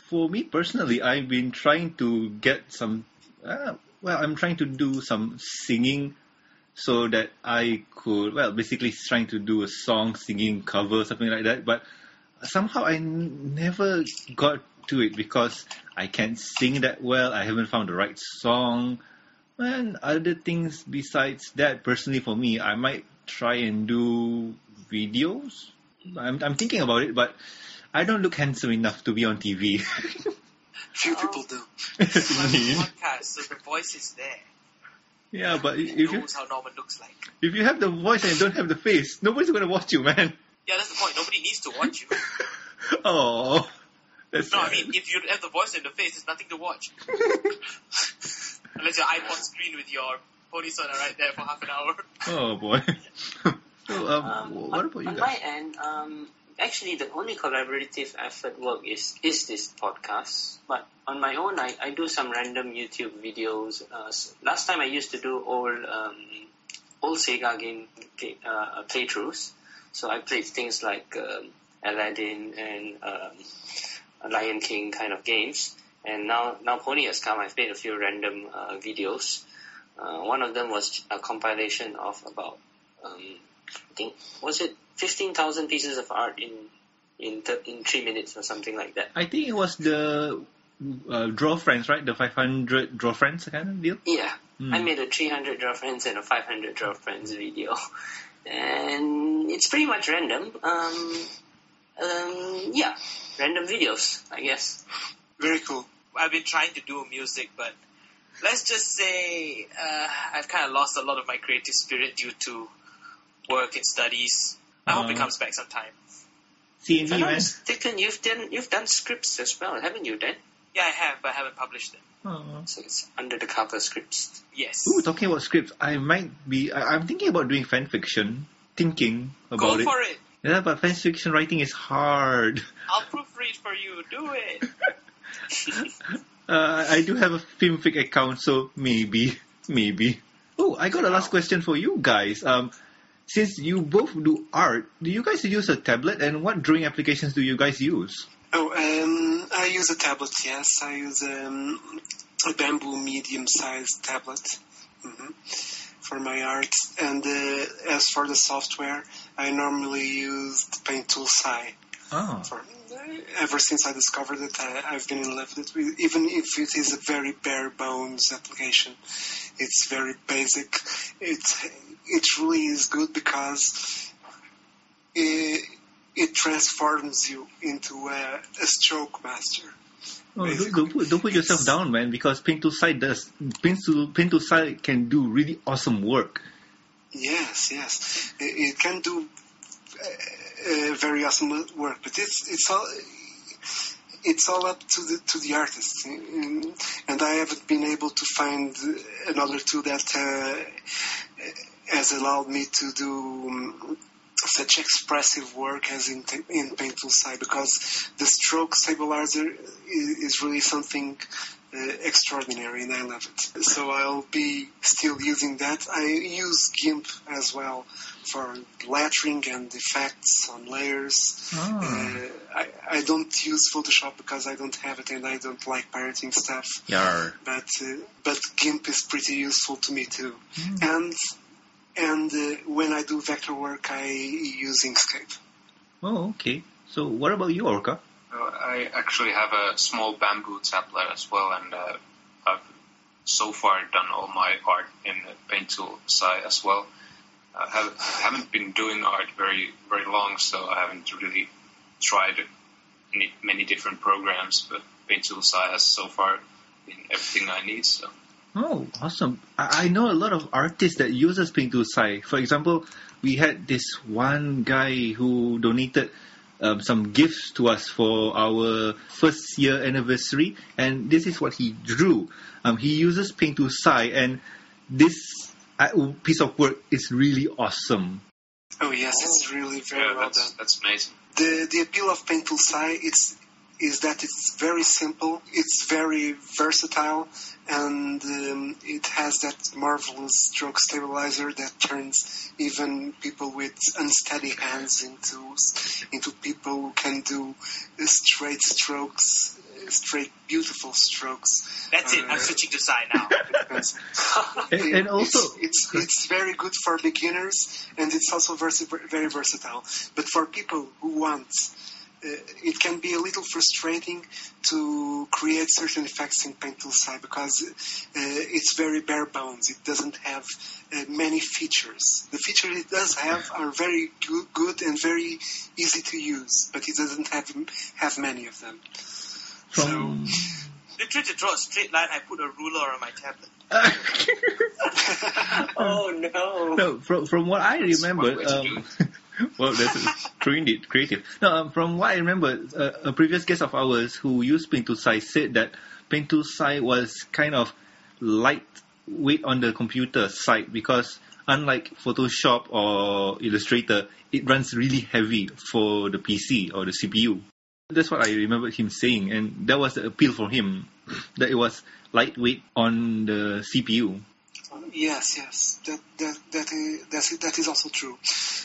For me personally, I've been trying to get some. Uh, well, I'm trying to do some singing so that I could, well, basically trying to do a song, singing, cover, something like that. But somehow I n- never got to it because I can't sing that well. I haven't found the right song. And other things besides that, personally for me, I might try and do videos. I'm, I'm thinking about it, but I don't look handsome enough to be on TV. Few people do. Podcast, so the voice is there. Yeah, but Who if you knows how Norman looks like? if you have the voice and you don't have the face, nobody's gonna watch you, man. Yeah, that's the point. Nobody needs to watch you. Oh, that's No, I mean, if you have the voice and the face, there's nothing to watch. Unless your iPod screen with your pony sauna right there for half an hour. Oh boy. so, um, Um, what on, about you on guys? my end, um, actually, the only collaborative effort work is is this podcast. But on my own, I, I do some random YouTube videos. Uh, last time I used to do old um, old Sega game, uh, playthroughs. So I played things like um, Aladdin and um, Lion King kind of games. And now now Pony has come. I've made a few random uh, videos. Uh, one of them was a compilation of about um, I think was it fifteen thousand pieces of art in in th- in three minutes or something like that. I think it was the uh, draw friends, right? The 500 draw friends kind of deal. Yeah, Hmm. I made a three hundred draw friends and a five hundred draw friends video, and it's pretty much random. Um, um, yeah, random videos, I guess. Very cool. I've been trying to do music, but let's just say uh, I've kind of lost a lot of my creative spirit due to work and studies. I hope it Uh. comes back sometime. C&D, If I'm man. mistaken, you've done you've done scripts as well, haven't you? Then Yeah, I have, but I haven't published them. Oh. so it's under the cover scripts. Yes. Ooh, talking about scripts, I might be. I, I'm thinking about doing fan fiction. Thinking Go about it. for it. Yeah, but fan fiction writing is hard. I'll proofread for you. Do it. Uh, I do have a FimFic account, so maybe, maybe. Oh, I got a last question for you guys. Um, since you both do art, do you guys use a tablet, and what drawing applications do you guys use? Oh, um, I use a tablet, yes. I use um, a bamboo medium-sized tablet hmm for my art. And uh, as for the software, I normally use the Paint Tool Sai. Ah, For, ever since I discovered it, I, I've been in love with it. Even if it is a very bare bones application, it's very basic. It it really is good because it, it transforms you into a, a stroke master. oh, don't, don't, put, don't put yourself down, man, because Paint Tool Sai does Paint Tool, Paint Tool Sai can do really awesome work. Yes, yes, it, it can do uh, uh, very awesome work, but it's it's all it's all up to the to the artist, and and I haven't been able to find another tool that uh, has allowed me to do. um, such expressive work as in, in Paint Tool Sai because the stroke stabilizer is, is really something uh, extraordinary and I love it. So I'll be still using that. I use GIMP as well for lettering and effects on layers. Ah. Uh, I, I don't use Photoshop because I don't have it and I don't like pirating stuff. Yar. But uh, but GIMP is pretty useful to me too. And and uh, when I do vector work, I use Inkscape. Oh, okay. So what about you, Orca? Uh, I actually have a small bamboo tablet as well, and uh, I've so far done all my art in Paint Tool Sai as well. I have, haven't been doing art very very long, so I haven't really tried any, many different programs. But Paint Tool Sai has so far been everything I need. So Oh, awesome. I, I know a lot of artists that uses Paint Tool Sai. For example, we had this one guy who donated um, some gifts to us for our first year anniversary, and this is what he drew. Um, he uses Paint Tool Sai, and this uh, piece of work is really awesome. Oh yes, it's really very yeah, well that's done. that's amazing. The the appeal of Paint Tool Sai it's is that it's very simple, it's very versatile, and um, it has that marvelous stroke stabilizer that turns even people with unsteady hands into into people who can do straight strokes, straight beautiful strokes. That's it. I'm Uh, switching to Sai now. And, and also, it's, it's it's very good for beginners and it's also versi- very versatile. But for people who want, it can be a little frustrating to create certain effects in Paint Tool Sai because uh, it's very bare bones. It doesn't have uh, many features. The features it does have are very good, good and very easy to use, but it doesn't have have many of them. So. from Literally to draw a straight line, I put a ruler on my tablet. oh no. no, from from what I remember, one way to do um, well, that's true indeed, creative. Now, um, from what I remember, uh, a previous guest of ours who used Paint Tool Sai said that Paint Tool Sai was kind of lightweight on the computer side because unlike Photoshop or Illustrator, it runs really heavy for the PC or the CPU. That's what I remember him saying, and that was the appeal for him, that it was lightweight on the CPU. Yes, yes, that that that is, that, that is also true.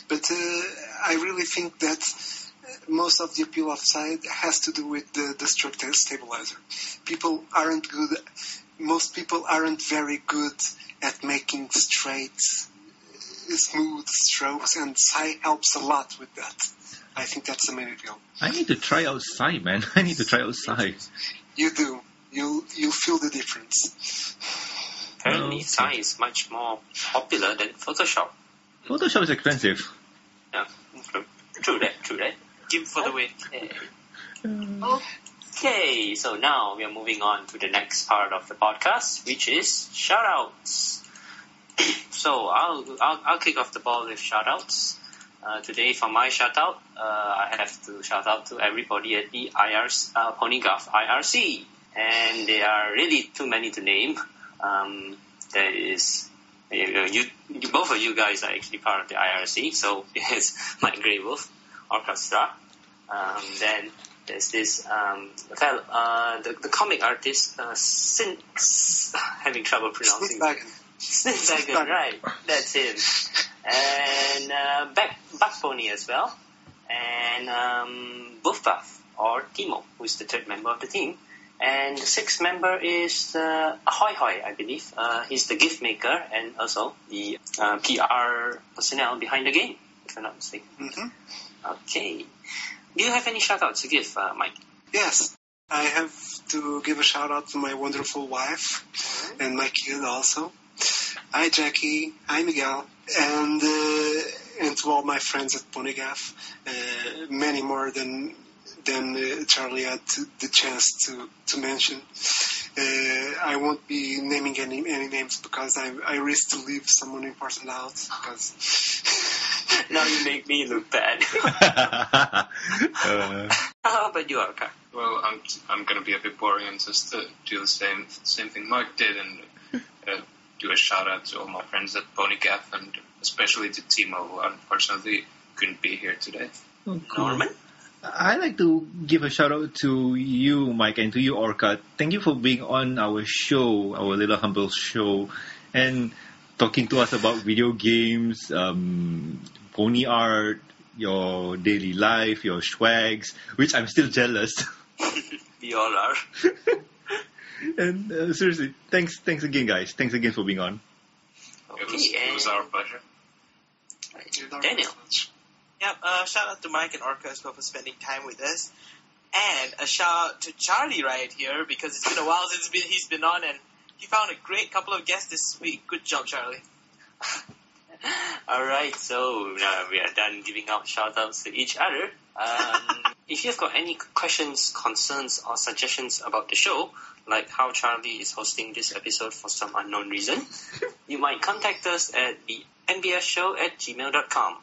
But uh, I really think that uh, most of the appeal of Sai has to do with the, the structure stabilizer. People aren't good. Most people aren't very good at making straight, uh, smooth strokes, and Sai helps a lot with that. I think that's the main appeal. I need to try out Sai, man. I need to try out Sai. You do. You you feel the difference. Apparently, Okay. Sai is much more popular than Photoshop. Photoshop is expensive. Yeah, true, true that, true that. Give for the win. Okay. Okay, so now we are moving on to the next part of the podcast, which is shoutouts. so I'll, I'll I'll kick off the ball with shoutouts. Uh, today, for my shoutout, uh, I have to shout out to everybody at the IRC, uh, PonyGaf IRC, and there are really too many to name. Um, there is you, know, you, you, both of you guys are actually part of the IRC, so it's Mike Gray Wolf Orca Star. Um, then there's this um, fellow, uh, the, the comic artist, uh, Sin, having trouble pronouncing. Snitwagon, right? That's him. And uh, Back Buck Pony as well, and um, Buff Buff or Timo, who's the third member of the team. And the sixth member is uh, Ahoy Hoy, I believe. Uh, he's the gift maker and also the uh, PR personnel behind the game, if I'm not mistaken. hmm Okay. Do you have any shout shoutouts to give, uh, Mike? Yes, I have to give a shout out to my wonderful wife and my kid also. Hi Jackie, hi Miguel, and uh, and to all my friends at PonyGaf, uh, many more than than uh, Charlie had to, the chance to to mention. Uh, I won't be naming any any names because I I risk to leave someone important out because. now you make me look bad. uh, How about you, Orca? Well, I'm I'm gonna be a bit boring and just uh, do the same same thing Mark did and uh, do a shout out to all my friends at Pony PonyGaf and especially to Timo who unfortunately couldn't be here today. oh, cool. Norman? I like to give a shout out to you, Mike, and to you, Orca. Thank you for being on our show, our little humble show, and talking to us about video games, um, pony art, your daily life, your swags, which I'm still jealous. We all are. and uh, seriously, thanks, thanks again, guys. Thanks again for being on. It was, Okay, it was our pleasure. Daniel. Yep, uh, shout out to Mike and Orca as well for spending time with us. And a shout out to Charlie right here because it's been a while since been, he's been on and he found a great couple of guests this week. Good job, Charlie. All right, so now we are done giving out shout outs to each other. Um, if you've got any questions, concerns, or suggestions about the show, like how Charlie is hosting this episode for some unknown reason, you might contact us at the mbsshow at gmail.com.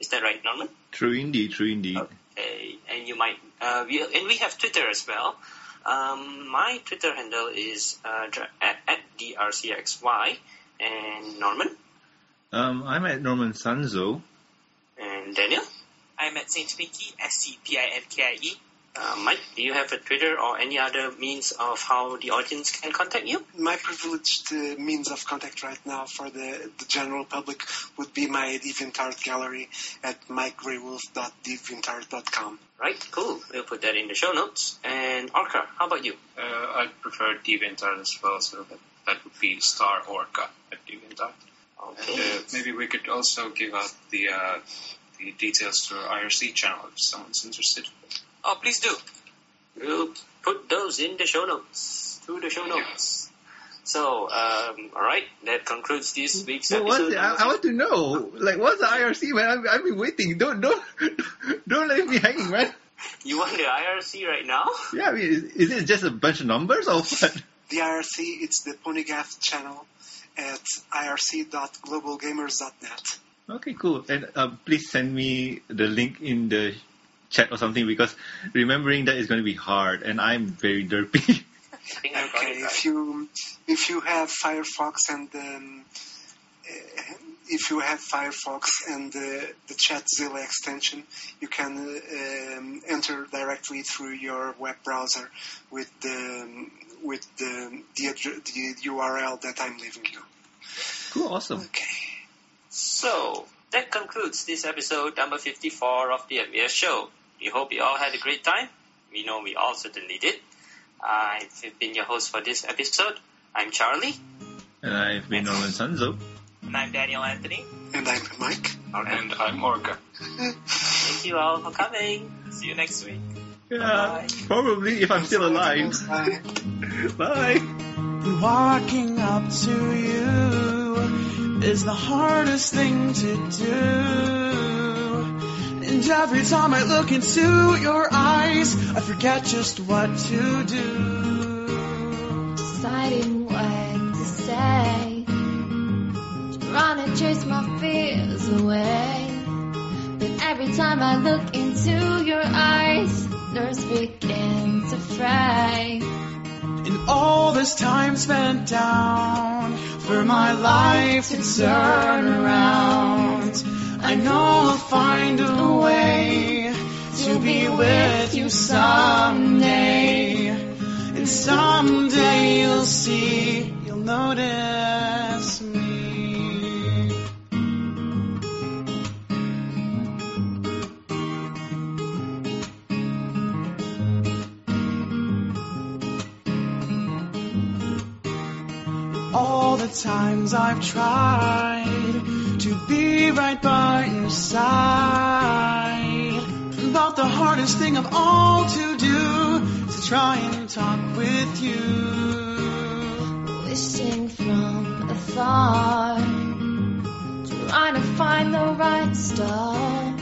Is that right, Norman? True indeed, true indeed. Okay, and you might, uh, we, and we have Twitter as well. Um, my Twitter handle is uh, at, at drcxy, and Norman, Um, I'm at Norman Sanzo. and Daniel. I'm at Saint Pinky, S C P I N K I E. Uh, Mike, do you have a Twitter or any other means of how the audience can contact you? My privileged uh, means of contact right now for the, the general public would be my DeviantArt gallery at mikegraywolf.deviantart.com. Right, cool. We'll put that in the show notes. And Orca, how about you? Uh, I prefer DeviantArt as well, so that, that would be Star Orca at DeviantArt. Okay. And uh, maybe we could also give out the uh, the details to our IRC channel if someone's interested. Oh, please do. We'll put those in the show notes. To the show notes. So, um, alright, that concludes this week's Well, episode. what, I, I want to know, like, what's the IRC, man? I've, I've been waiting. Don't, don't, don't leave me hanging, man. You want the IRC right now? Yeah, I mean, is, is it just a bunch of numbers or what? The IRC, it's the PonyGaf channel at irc.globalgamers.net. Okay, cool. And uh, please send me the link in the chat or something because remembering that is going to be hard, and I'm very derpy. I think I got Okay, if you if you have Firefox and um, uh, if you have Firefox and the the Chatzilla extension, you can uh, um, enter directly through your web browser with the with the the, the URL that I'm leaving you. cool, awesome. Okay. So, that concludes this episode number 54 of the MBS show. We hope you all had a great time. We know we all certainly did. I've been your host for this episode. I'm Charlie. And I've been Norman Sanzo. And I'm Daniel Anthony. And I'm Mike. And I'm Orca. Thank you all for coming. See you next week. Yeah, Bye. probably if I'm still alive. Bye. Bye. Walking up to you is the hardest thing to do. And every time I look into your eyes, I forget just what to do. deciding what to say. Trying to chase my fears away. But every time I look into your eyes, nerves begin to fray. And all this time spent down for my life to turn around. I know I'll find a way to be with you someday. And someday you'll see, you'll notice times I've tried to be right by your side. About the hardest thing of all to do is to try and talk with you. Wishing from afar, trying to find the right star.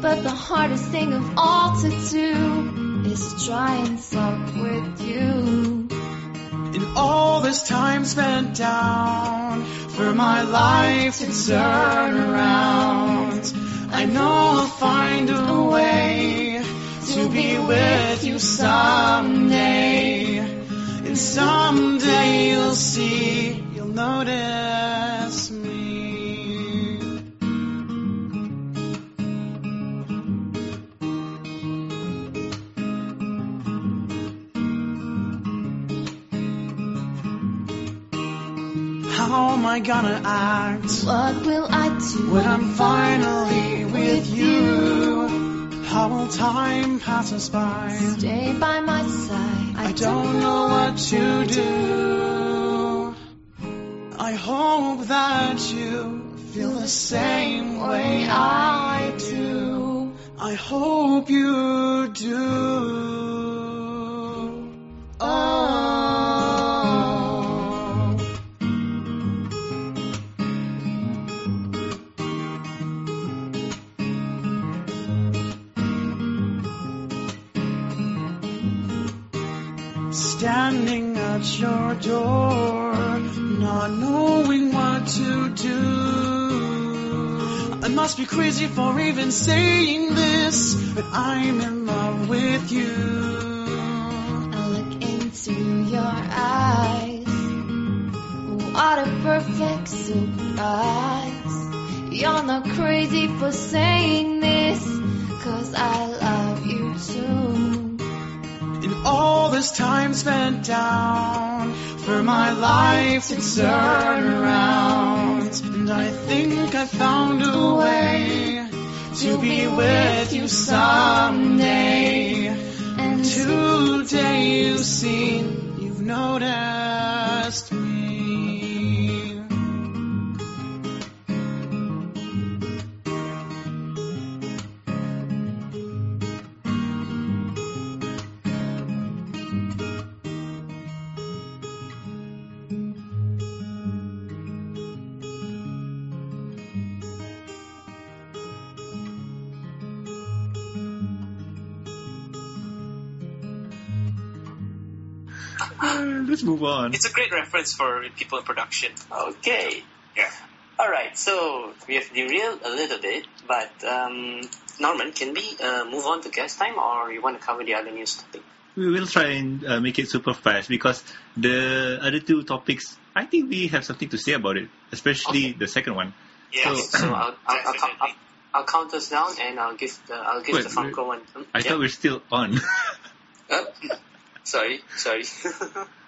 But the hardest thing of all to do is to try and talk with you. And all this time spent down for my life to turn around. I know I'll find a way to be with you someday. And someday you'll see, you'll notice gonna act What will I do when I'm finally with you? How will time pass us by? Stay by my side. I don't know what to do. I hope that you feel the same way I do. I hope you do. Oh. To do. I must be crazy for even saying this, but I'm in love with you. I look into your eyes. What a perfect surprise. You're not crazy for saying this, cause I love you too. In all this time spent down for my life to turn around. And I think I found a way to be with you someday. And Today you've seen, you've noticed me. Move on. It's a great reference for people in production. Okay. Yeah. All right. So we have derailed a little bit, but um, Norman, can we uh, move on to guest time, or you want to cover the other news topic? We will try and uh, make it super fast because the other two topics, I think we have something to say about it, especially the second one. Yeah. So- So I'll, I'll, I'll, I'll, I'll count us down, and I'll give the I'll give Wait, the Funko one. I Yeah. thought we're still on. Uh, sorry, sorry.